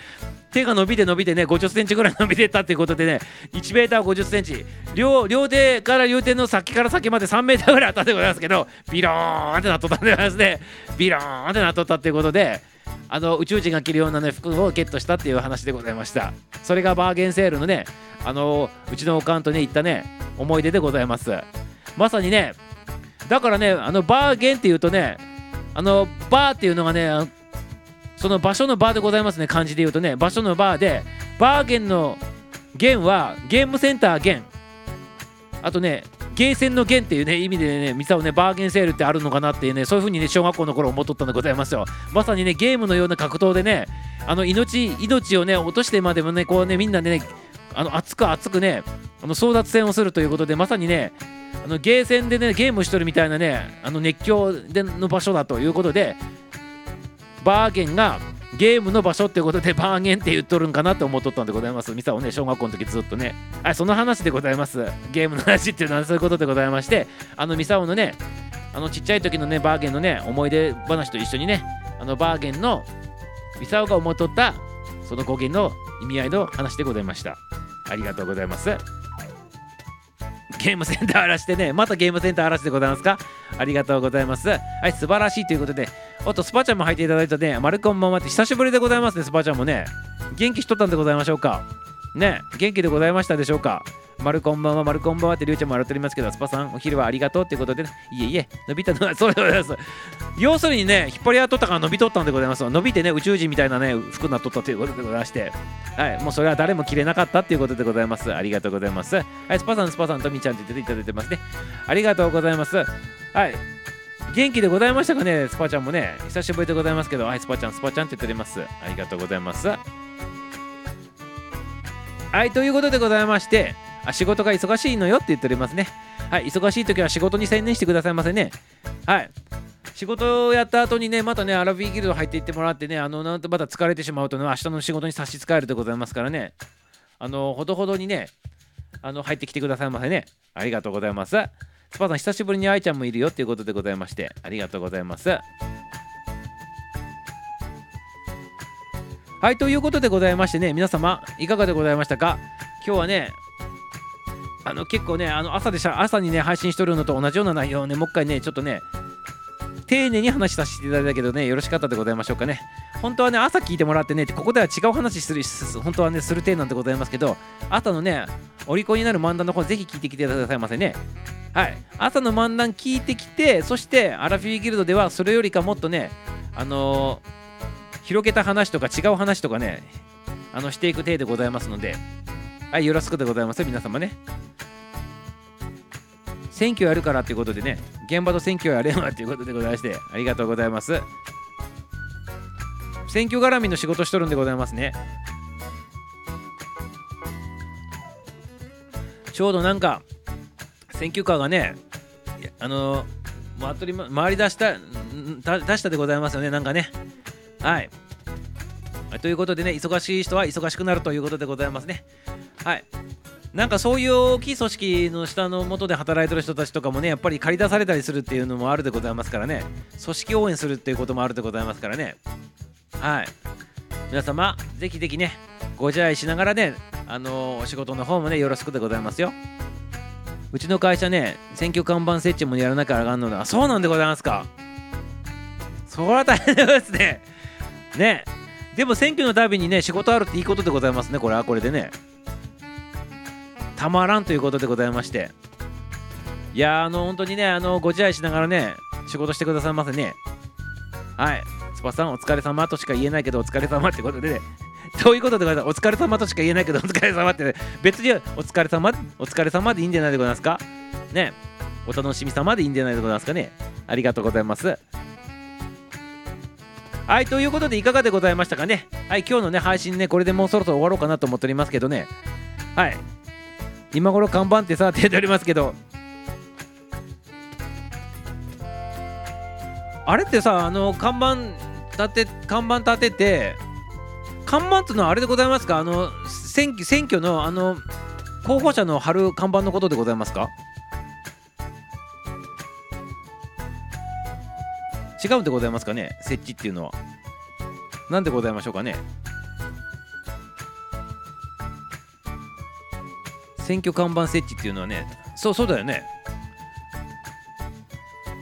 手が伸びて伸びてね50センチぐらい伸びてったっていうことでね1メーター50センチ。両両手から両手の先から先まで3メーターぐらいあったでございますけどビローンってなっとったんでございますね。ビローンってなっとったっていうことであの宇宙人が着るような、ね、服をゲットしたっていう話でございました。それがバーゲンセールのねあのうちのおかんとね行ったね思い出でございます。まさにねだからねあのバーゲンっていうとねあのバーっていうのがねその場所のバーでございますね漢字で言うとね。場所のバーでバーゲンのゲンはゲームセンターゲンあとねゲーセンのゲンっていうね意味でねミサをねバーゲンセールってあるのかなっていうねそういう風にね小学校の頃思っとったんでございますよまさにねゲームのような格闘でねあの命命をね落としてまでもねこうねみんなでねあの熱く熱くねあの争奪戦をするということでまさにねあのゲーセンでねゲームしとるみたいなねあの熱狂での場所だということでバーゲンがゲームの場所ってことでバーゲンって言っとるんかなと思っとったんでございます。ミサをね、小学校の時ずっとね。はい、その話でございます。ゲームの話っていうのはそういうことでございまして、あのミサオのね、あのちっちゃい時のね、バーゲンのね、思い出話と一緒にね、あのバーゲンのミサオが思っとったその語源の意味合いの話でございました。ありがとうございます。ゲームセンター荒らしてね、またゲームセンター荒らしでございますか？ありがとうございます。はい、素晴らしいということで、おっと、スパちゃんも入っていただいたね、マルコンばんはって久しぶりでございますね、スパちゃんもね。元気しとったんでございましょうか？ね、元気でございましたでしょうか？マルコンばんは、マルコンばんはってりゅうちゃんも笑っておりますけど、スパさん、お昼はありがとうっていうことで、ね、いえいえ、伸びたのはそうでございます。要するにね、引っ張り合っとったから伸びとったんでございます。伸びてね、宇宙人みたいなね、服になっとったということでございまして、はい、もうそれは誰も着れなかったっていうことでございます。ありがとうございます。はい、スパさん、スパさん、トミちゃんって言っていただいてますね。ありがとうございます。はい。元気でございましたかね、スパちゃんもね。久しぶりでございますけど、はい、スパちゃん、スパちゃんって言っております。ありがとうございます。はい、ということでございまして、あ仕事が忙しいのよって言っておりますね。はい、忙しい時は仕事に専念してくださいませね。はい。仕事をやった後にね、またね、アラビーギルド入っていってもらってね、あの、なんとまた疲れてしまうとね、明日の仕事に差し支えるでございますからね、あの、ほどほどにね、あの、入ってきてくださいませね。ありがとうございます。スパさん、久しぶりに愛ちゃんもいるよっていうことでございまして、ありがとうございます。はい、ということでございましてね、皆様、いかがでございましたか？今日はね、あの結構ね、あの朝でしゃ朝にね、配信しとるのと同じような内容をね、もう一回ね、ちょっとね、丁寧に話させていただいたけどね、よろしかったでございましょうかね。本当はね、朝聞いてもらってね、ここでは違う話する、本当はね、する体なんでございますけど、朝のね、お利口になる漫談の方、ぜひ聞いてきてくださいませね。はい。朝の漫談聞いてきて、そして、アラフィーギルドでは、それよりかもっとね、あのー広げた話とか違う話とかね、あの、していく体でございますので、はい、よろしくでございます、皆様ね。選挙やるからっていうことでね、現場と選挙やれんわっていうことでございまして、ありがとうございます。選挙絡みの仕事しとるんでございますね。ちょうどなんか、選挙カーがね、あのー、回りま回り出した出したでございますよね、なんかね。はいということでね、忙しい人は忙しくなるということでございますね。はい。なんかそういう大きい組織の下の下で働いてる人たちとかもね、やっぱり借り出されたりするっていうのもあるでございますからね、組織応援するっていうこともあるでございますからね。はい。皆様、ぜひぜひね、ご自愛しながらね、あのーお仕事の方もね、よろしくでございますよ。うちの会社ね、選挙看板設置もやらなきゃあかんので、あ、そうなんでございますか。それは大変ですね。ね。でも選挙のたびにね、仕事あるっていいことでございますね、これはこれでね。たまらんということでございまして。いや、あの、本当にね、あの、ご自愛しながらね、仕事してくださいませね。はい。スパさん、お疲れ様としか言えないけど、お疲れ様ってことでね。どういうことでございますお疲れ様としか言えないけど、お疲れ様って、ね、別にお疲れ様、お疲れ様でいいんじゃないでございますか？ね。お楽しみ様でいいんじゃないでございますかね？ありがとうございます。はい、ということでいかがでございましたかね？はい、今日のね、配信ね、これでもうそろそろ終わろうかなと思っておりますけどね。はい。今頃看板ってさ、出ておりますけど。あれってさ、あの、看板立て、看板立てて、看板っていうのはあれでございますか？あの、選挙、選挙の、あの、候補者の貼る看板のことでございますか？違うんでございますかね？設置っていうのは。なんでございましょうかね？選挙看板設置っていうのはね、そうそうだよね。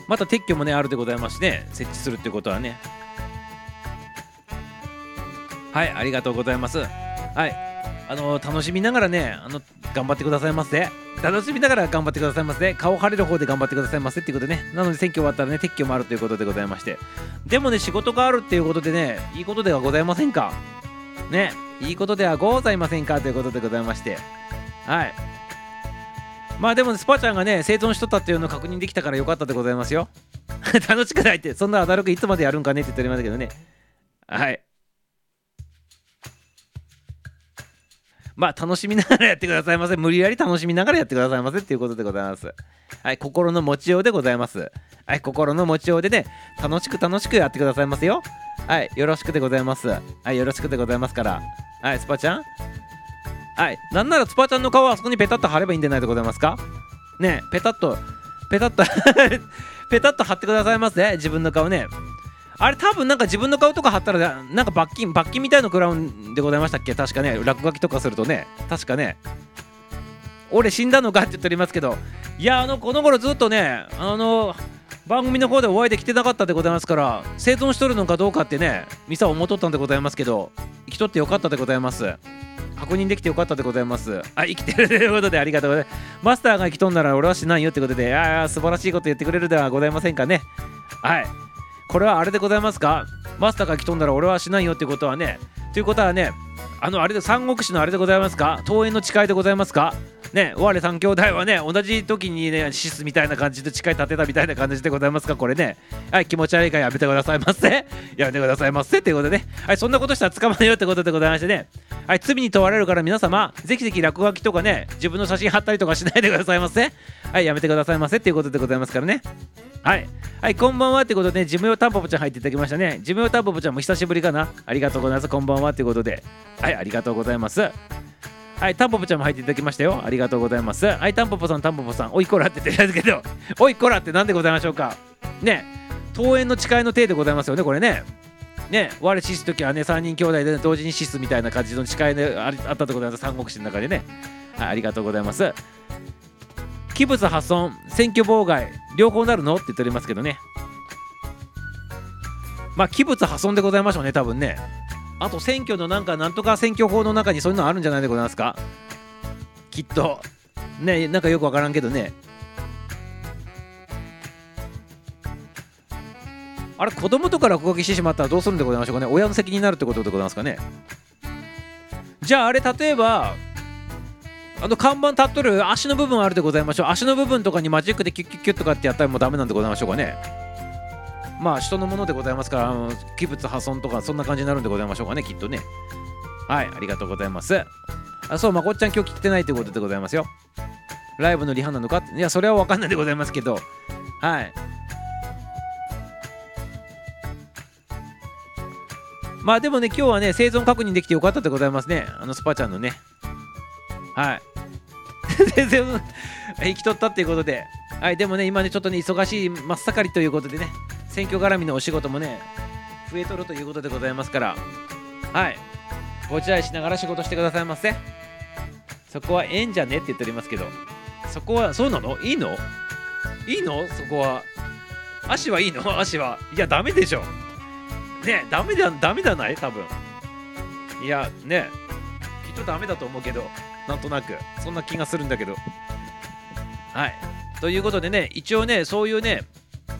また撤去もね、あるでございますしね、設置するってことはね。はい、ありがとうございます。はい、あの楽しみながらね、あの頑張ってくださいませ。楽しみながら頑張ってくださいませ。顔晴れる方で頑張ってくださいませっていうことでね。なので選挙終わったらね撤去もあるということでございまして。でもね仕事があるっていうことでねいいことではございませんか？ね。いいことではございませんか？ということでございまして。はい。まあでも、ね、スパちゃんがね生存しとったっていうのを確認できたからよかったでございますよ。楽しくないってそんなアナログいつまでやるんかねって言っておりますけどね。はい。まあ楽しみながらやってくださいませ。無理やり楽しみながらやってくださいませ。っていうことでございます。はい。心の持ちようでございます。はい。心の持ちようでね楽しく楽しくやってくださいますよ。はい。よろしくでございます。はい。よろしくでございますから。はい。スパちゃん。はい。なんならスパちゃんの顔はあそこにペタッと貼ればいいんじゃないでございますか？ねペタッとペタッと ペタッと貼ってくださいませ自分の顔ね。あれ多分なんか自分の顔とか貼ったらなんか罰金罰金みたいなクラウンでございましたっけ？確かね。落書きとかするとね。確かね。俺死んだのかって言っておりますけど。いやあのこの頃ずっとねあの番組の方でお会いできてなかったでございますから生存しとるのかどうかってねミサを思っとったんでございますけど生きとってよかったでございます。確認できてよかったでございます。あ生きてるということでありがとうございます。マスターが生きとんなら俺はしないよってことでああ素晴らしいこと言ってくれるではございませんかね。はい。これはあれでございますか？マスターが来とんだら俺はしないよってことはね。ということはねあのあれで三国志のあれでございますか？桃園の誓いでございますか？ね我三兄弟はね同じ時にねシスみたいな感じで誓い立てたみたいな感じでございますか？これねはい気持ち悪いからやめてくださいませ やめてくださいませっていうことでねはいそんなことしたら捕まえようってことでございましてねはい罪に問われるから皆様ぜひぜひ落書きとかね自分の写真貼ったりとかしないでくださいませはいやめてくださいませっていうことでございますからねはい。はい、こんばんはってことで、ジムヨタンポポちゃん入っていただきましたね。ジムヨタンポポちゃんも久しぶりかな。ありがとうございます。こんばんはってことで。はい、ありがとうございます。はい、タンポポちゃんも入っていただきましたよ。ありがとうございます。はい、タンポポさん、タンポポさん、おいこらって言ってるんですけど、おいこらって何でございましょうか。ね、桃園の誓いの体でございますよね、これね。ね、我死す時はね、3人兄弟で、同時に死すみたいな感じの誓いで あったでございます。三国志の中でね。はい、ありがとうございます。器物破損、選挙妨害、両方なるのって言っておりますけどね。まあ、器物破損でございましょうね、多分ね。あと、選挙のなんか、なんとか選挙法の中にそういうのあるんじゃないでございますか？きっと。ね、なんかよくわからんけどね。あれ、子供とか落書きしてしまったらどうするんでございましょうかね？親の責任になるってことでございますかね？じゃあ、あれ、例えば、あの看板立っとる足の部分あるでございましょう。足の部分とかにマジックでキュッキュッキュッとかってやったらもうダメなんでございましょうかね？まあ人のものでございますから、あの器物破損とかそんな感じになるんでございましょうかね、きっとね。はい、ありがとうございます。あ、そう、まこっちゃん今日来てないということでございますよ。ライブのリハなのか？いや、それは分かんないでございますけど、はい。まあでもね、今日はね、生存確認できてよかったでございますね。あのスパちゃんのね。はい。全然生きとったっていうことで、はい、でもね、今ね、ちょっとね、忙しい真っ盛りということでね、選挙絡みのお仕事もね、増えとるということでございますから、はい、ご自愛しながら仕事してくださいませ。そこはええんじゃねって言っておりますけど、そこは、そうなの？いいの？いいの？そこは。足はいいの？足は。いや、ダメでしょ。ねダメだ、ダメだない？多分。いや、ねきっとダメだと思うけど、なんとなく、そんな気がするんだけど。はい。ということでね、一応ね、そういうね、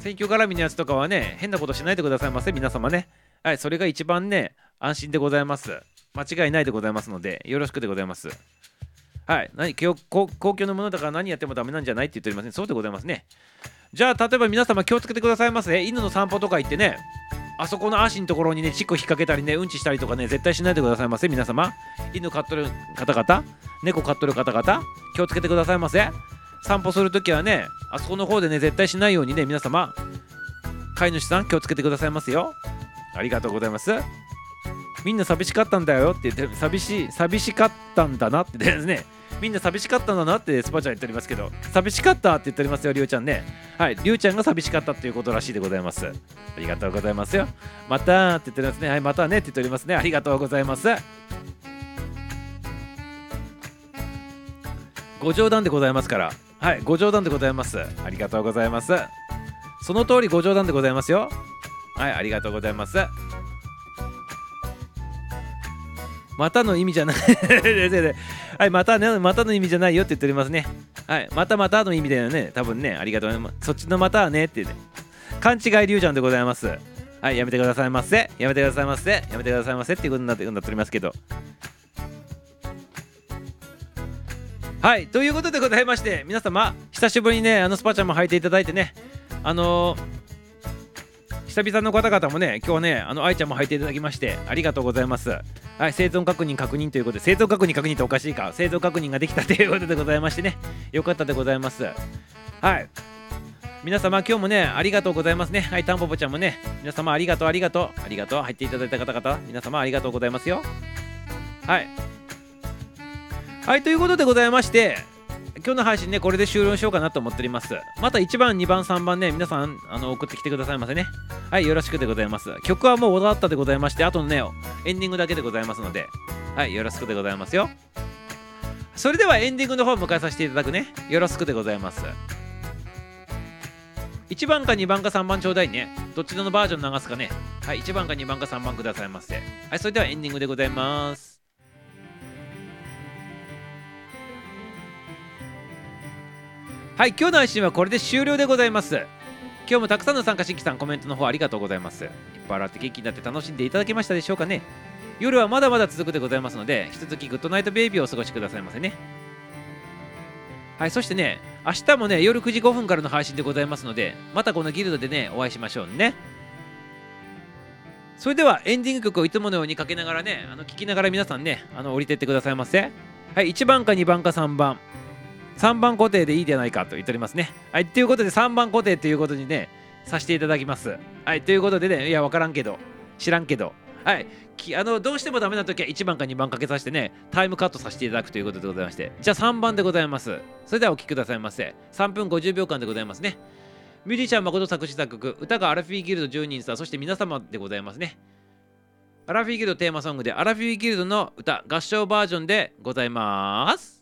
選挙絡みのやつとかはね、変なことしないでくださいませ、皆様ね。はい、それが一番ね、安心でございます。間違いないでございますので、よろしくでございます。はい、何公公共のものだから何やってもダメなんじゃないって言っておりません。そうでございますね。じゃあ、例えば皆様気をつけてくださいませ。犬の散歩とか行ってね、あそこの足のところにね、チッコ引っ掛けたりね、うんちしたりとかね、絶対しないでくださいませ、皆様。犬飼っとる方々、猫飼っとる方々、気をつけてくださいませ。散歩するときはね、あそこの方でね、絶対しないようにね、皆様、飼い主さん、気をつけてくださいますよ。ありがとうございます。みんな寂しかったんだよって言って、寂しい、寂しかったんだなってですね、みんな寂しかったんだなってスパちゃん言っておりますけど、寂しかったって言っておりますよ、りょうちゃんね。はい、りゅうちゃんが寂しかったっていうことらしいでございます。ありがとうございますよ。またって言っておりますね。はい、またねって言っておりますね。ありがとうございます。ご冗談でございますから。はい、ご冗談でございます。ありがとうございます。その通りご冗談でございますよ。はい、ありがとうございます。またの意味じゃないですよね。はい、またね、またの意味じゃないよって言っておりますね。はい、またまたの意味だよね。多分ね、ありがとうね。そっちのまたはねってね。勘違い流ちゃんでございます。はい、やめてくださいませ。やめてくださいませ。やめてくださいませっていうことになってなっておりますけど。はい、ということでございまして、皆様、久しぶりにね、あのスパチャも履いていただいてね、あのー久々の方々もね、今日ね、あの愛ちゃんも履いていただきまして、ありがとうございます。はい、生存確認確認ということで、生存確認確認っておかしいか、生存確認ができたということでございましてね、よかったでございます。はい。皆様、今日もね、ありがとうございますね。はい、タンポポちゃんもね、皆様ありがとう、ありがとう、ありがとう、入っていただいた方々、皆様ありがとうございますよ。はい。はい、ということでございまして、今日の配信ね、これで終了しようかなと思っております。また1番、2番、3番ね、皆さんあの送ってきてくださいませね。はい、よろしくでございます。曲はもう終わったでございまして、あとのね、エンディングだけでございますので、はい、よろしくでございますよ。それではエンディングの方を迎えさせていただくね。よろしくでございます。1番か2番か3番ちょうだいね。どっちのバージョン流すかね。はい、1番か2番か3番くださいませ。はい、それではエンディングでございます。はい、今日の配信はこれで終了でございます。今日もたくさんの参加新規さんコメントの方ありがとうございます。いっぱい洗って元気になって楽しんでいただけましたでしょうかね。夜はまだまだ続くでございますので、引き続きグッドナイトベイビーをお過ごしくださいませね。はい、そしてね、明日もね、夜9時5分からの配信でございますので、またこのギルドでね、お会いしましょうね。それではエンディング曲をいつものようにかけながらね、あの聞きながら皆さんね、あの降りてってくださいませ。はい、1番か2番か3番。3番固定でいいじゃないかと言っておりますね。はい、ということで3番固定ということにね、させていただきます。はい、ということでね、いや、わからんけど、知らんけど、はい、あのどうしてもダメな時は1番か2番かけさせてね、タイムカットさせていただくということでございまして、じゃあ3番でございます。それではお聴きくださいませ。3分50秒間でございますね。ミュージシャン誠作詞作曲、歌がアラフィーギルド10人さん、そして皆様でございますね。アラフィーギルドテーマソングで、アラフィーギルドの歌、合唱バージョンでございます。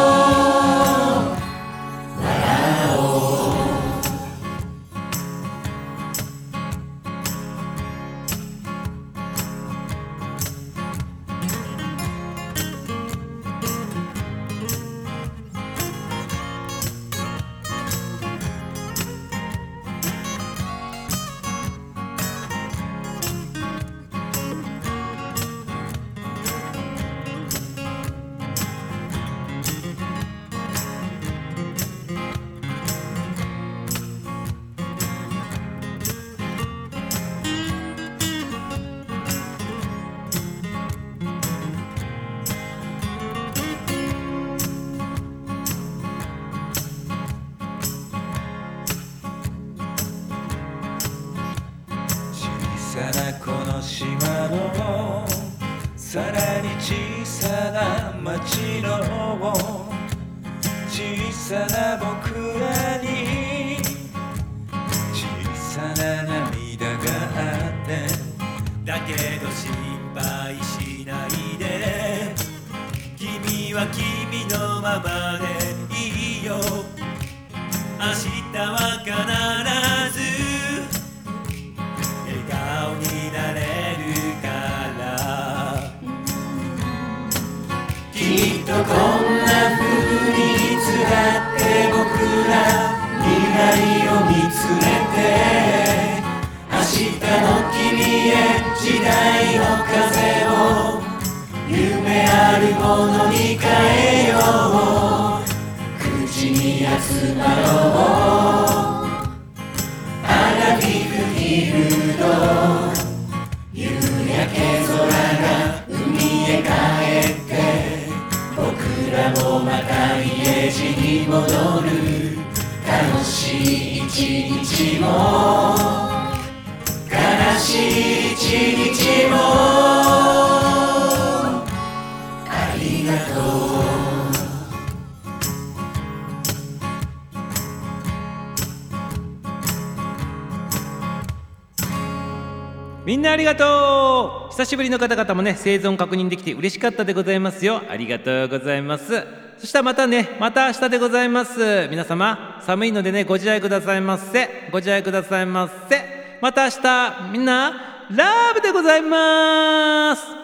久しぶりの方々もね生存確認できて嬉しかったでございますよ。ありがとうございます。そしたらまたねまた明日でございます。皆様寒いのでねご自愛くださいませ。ご自愛くださいませ。また明日みんなラーブでございます。終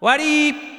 わり。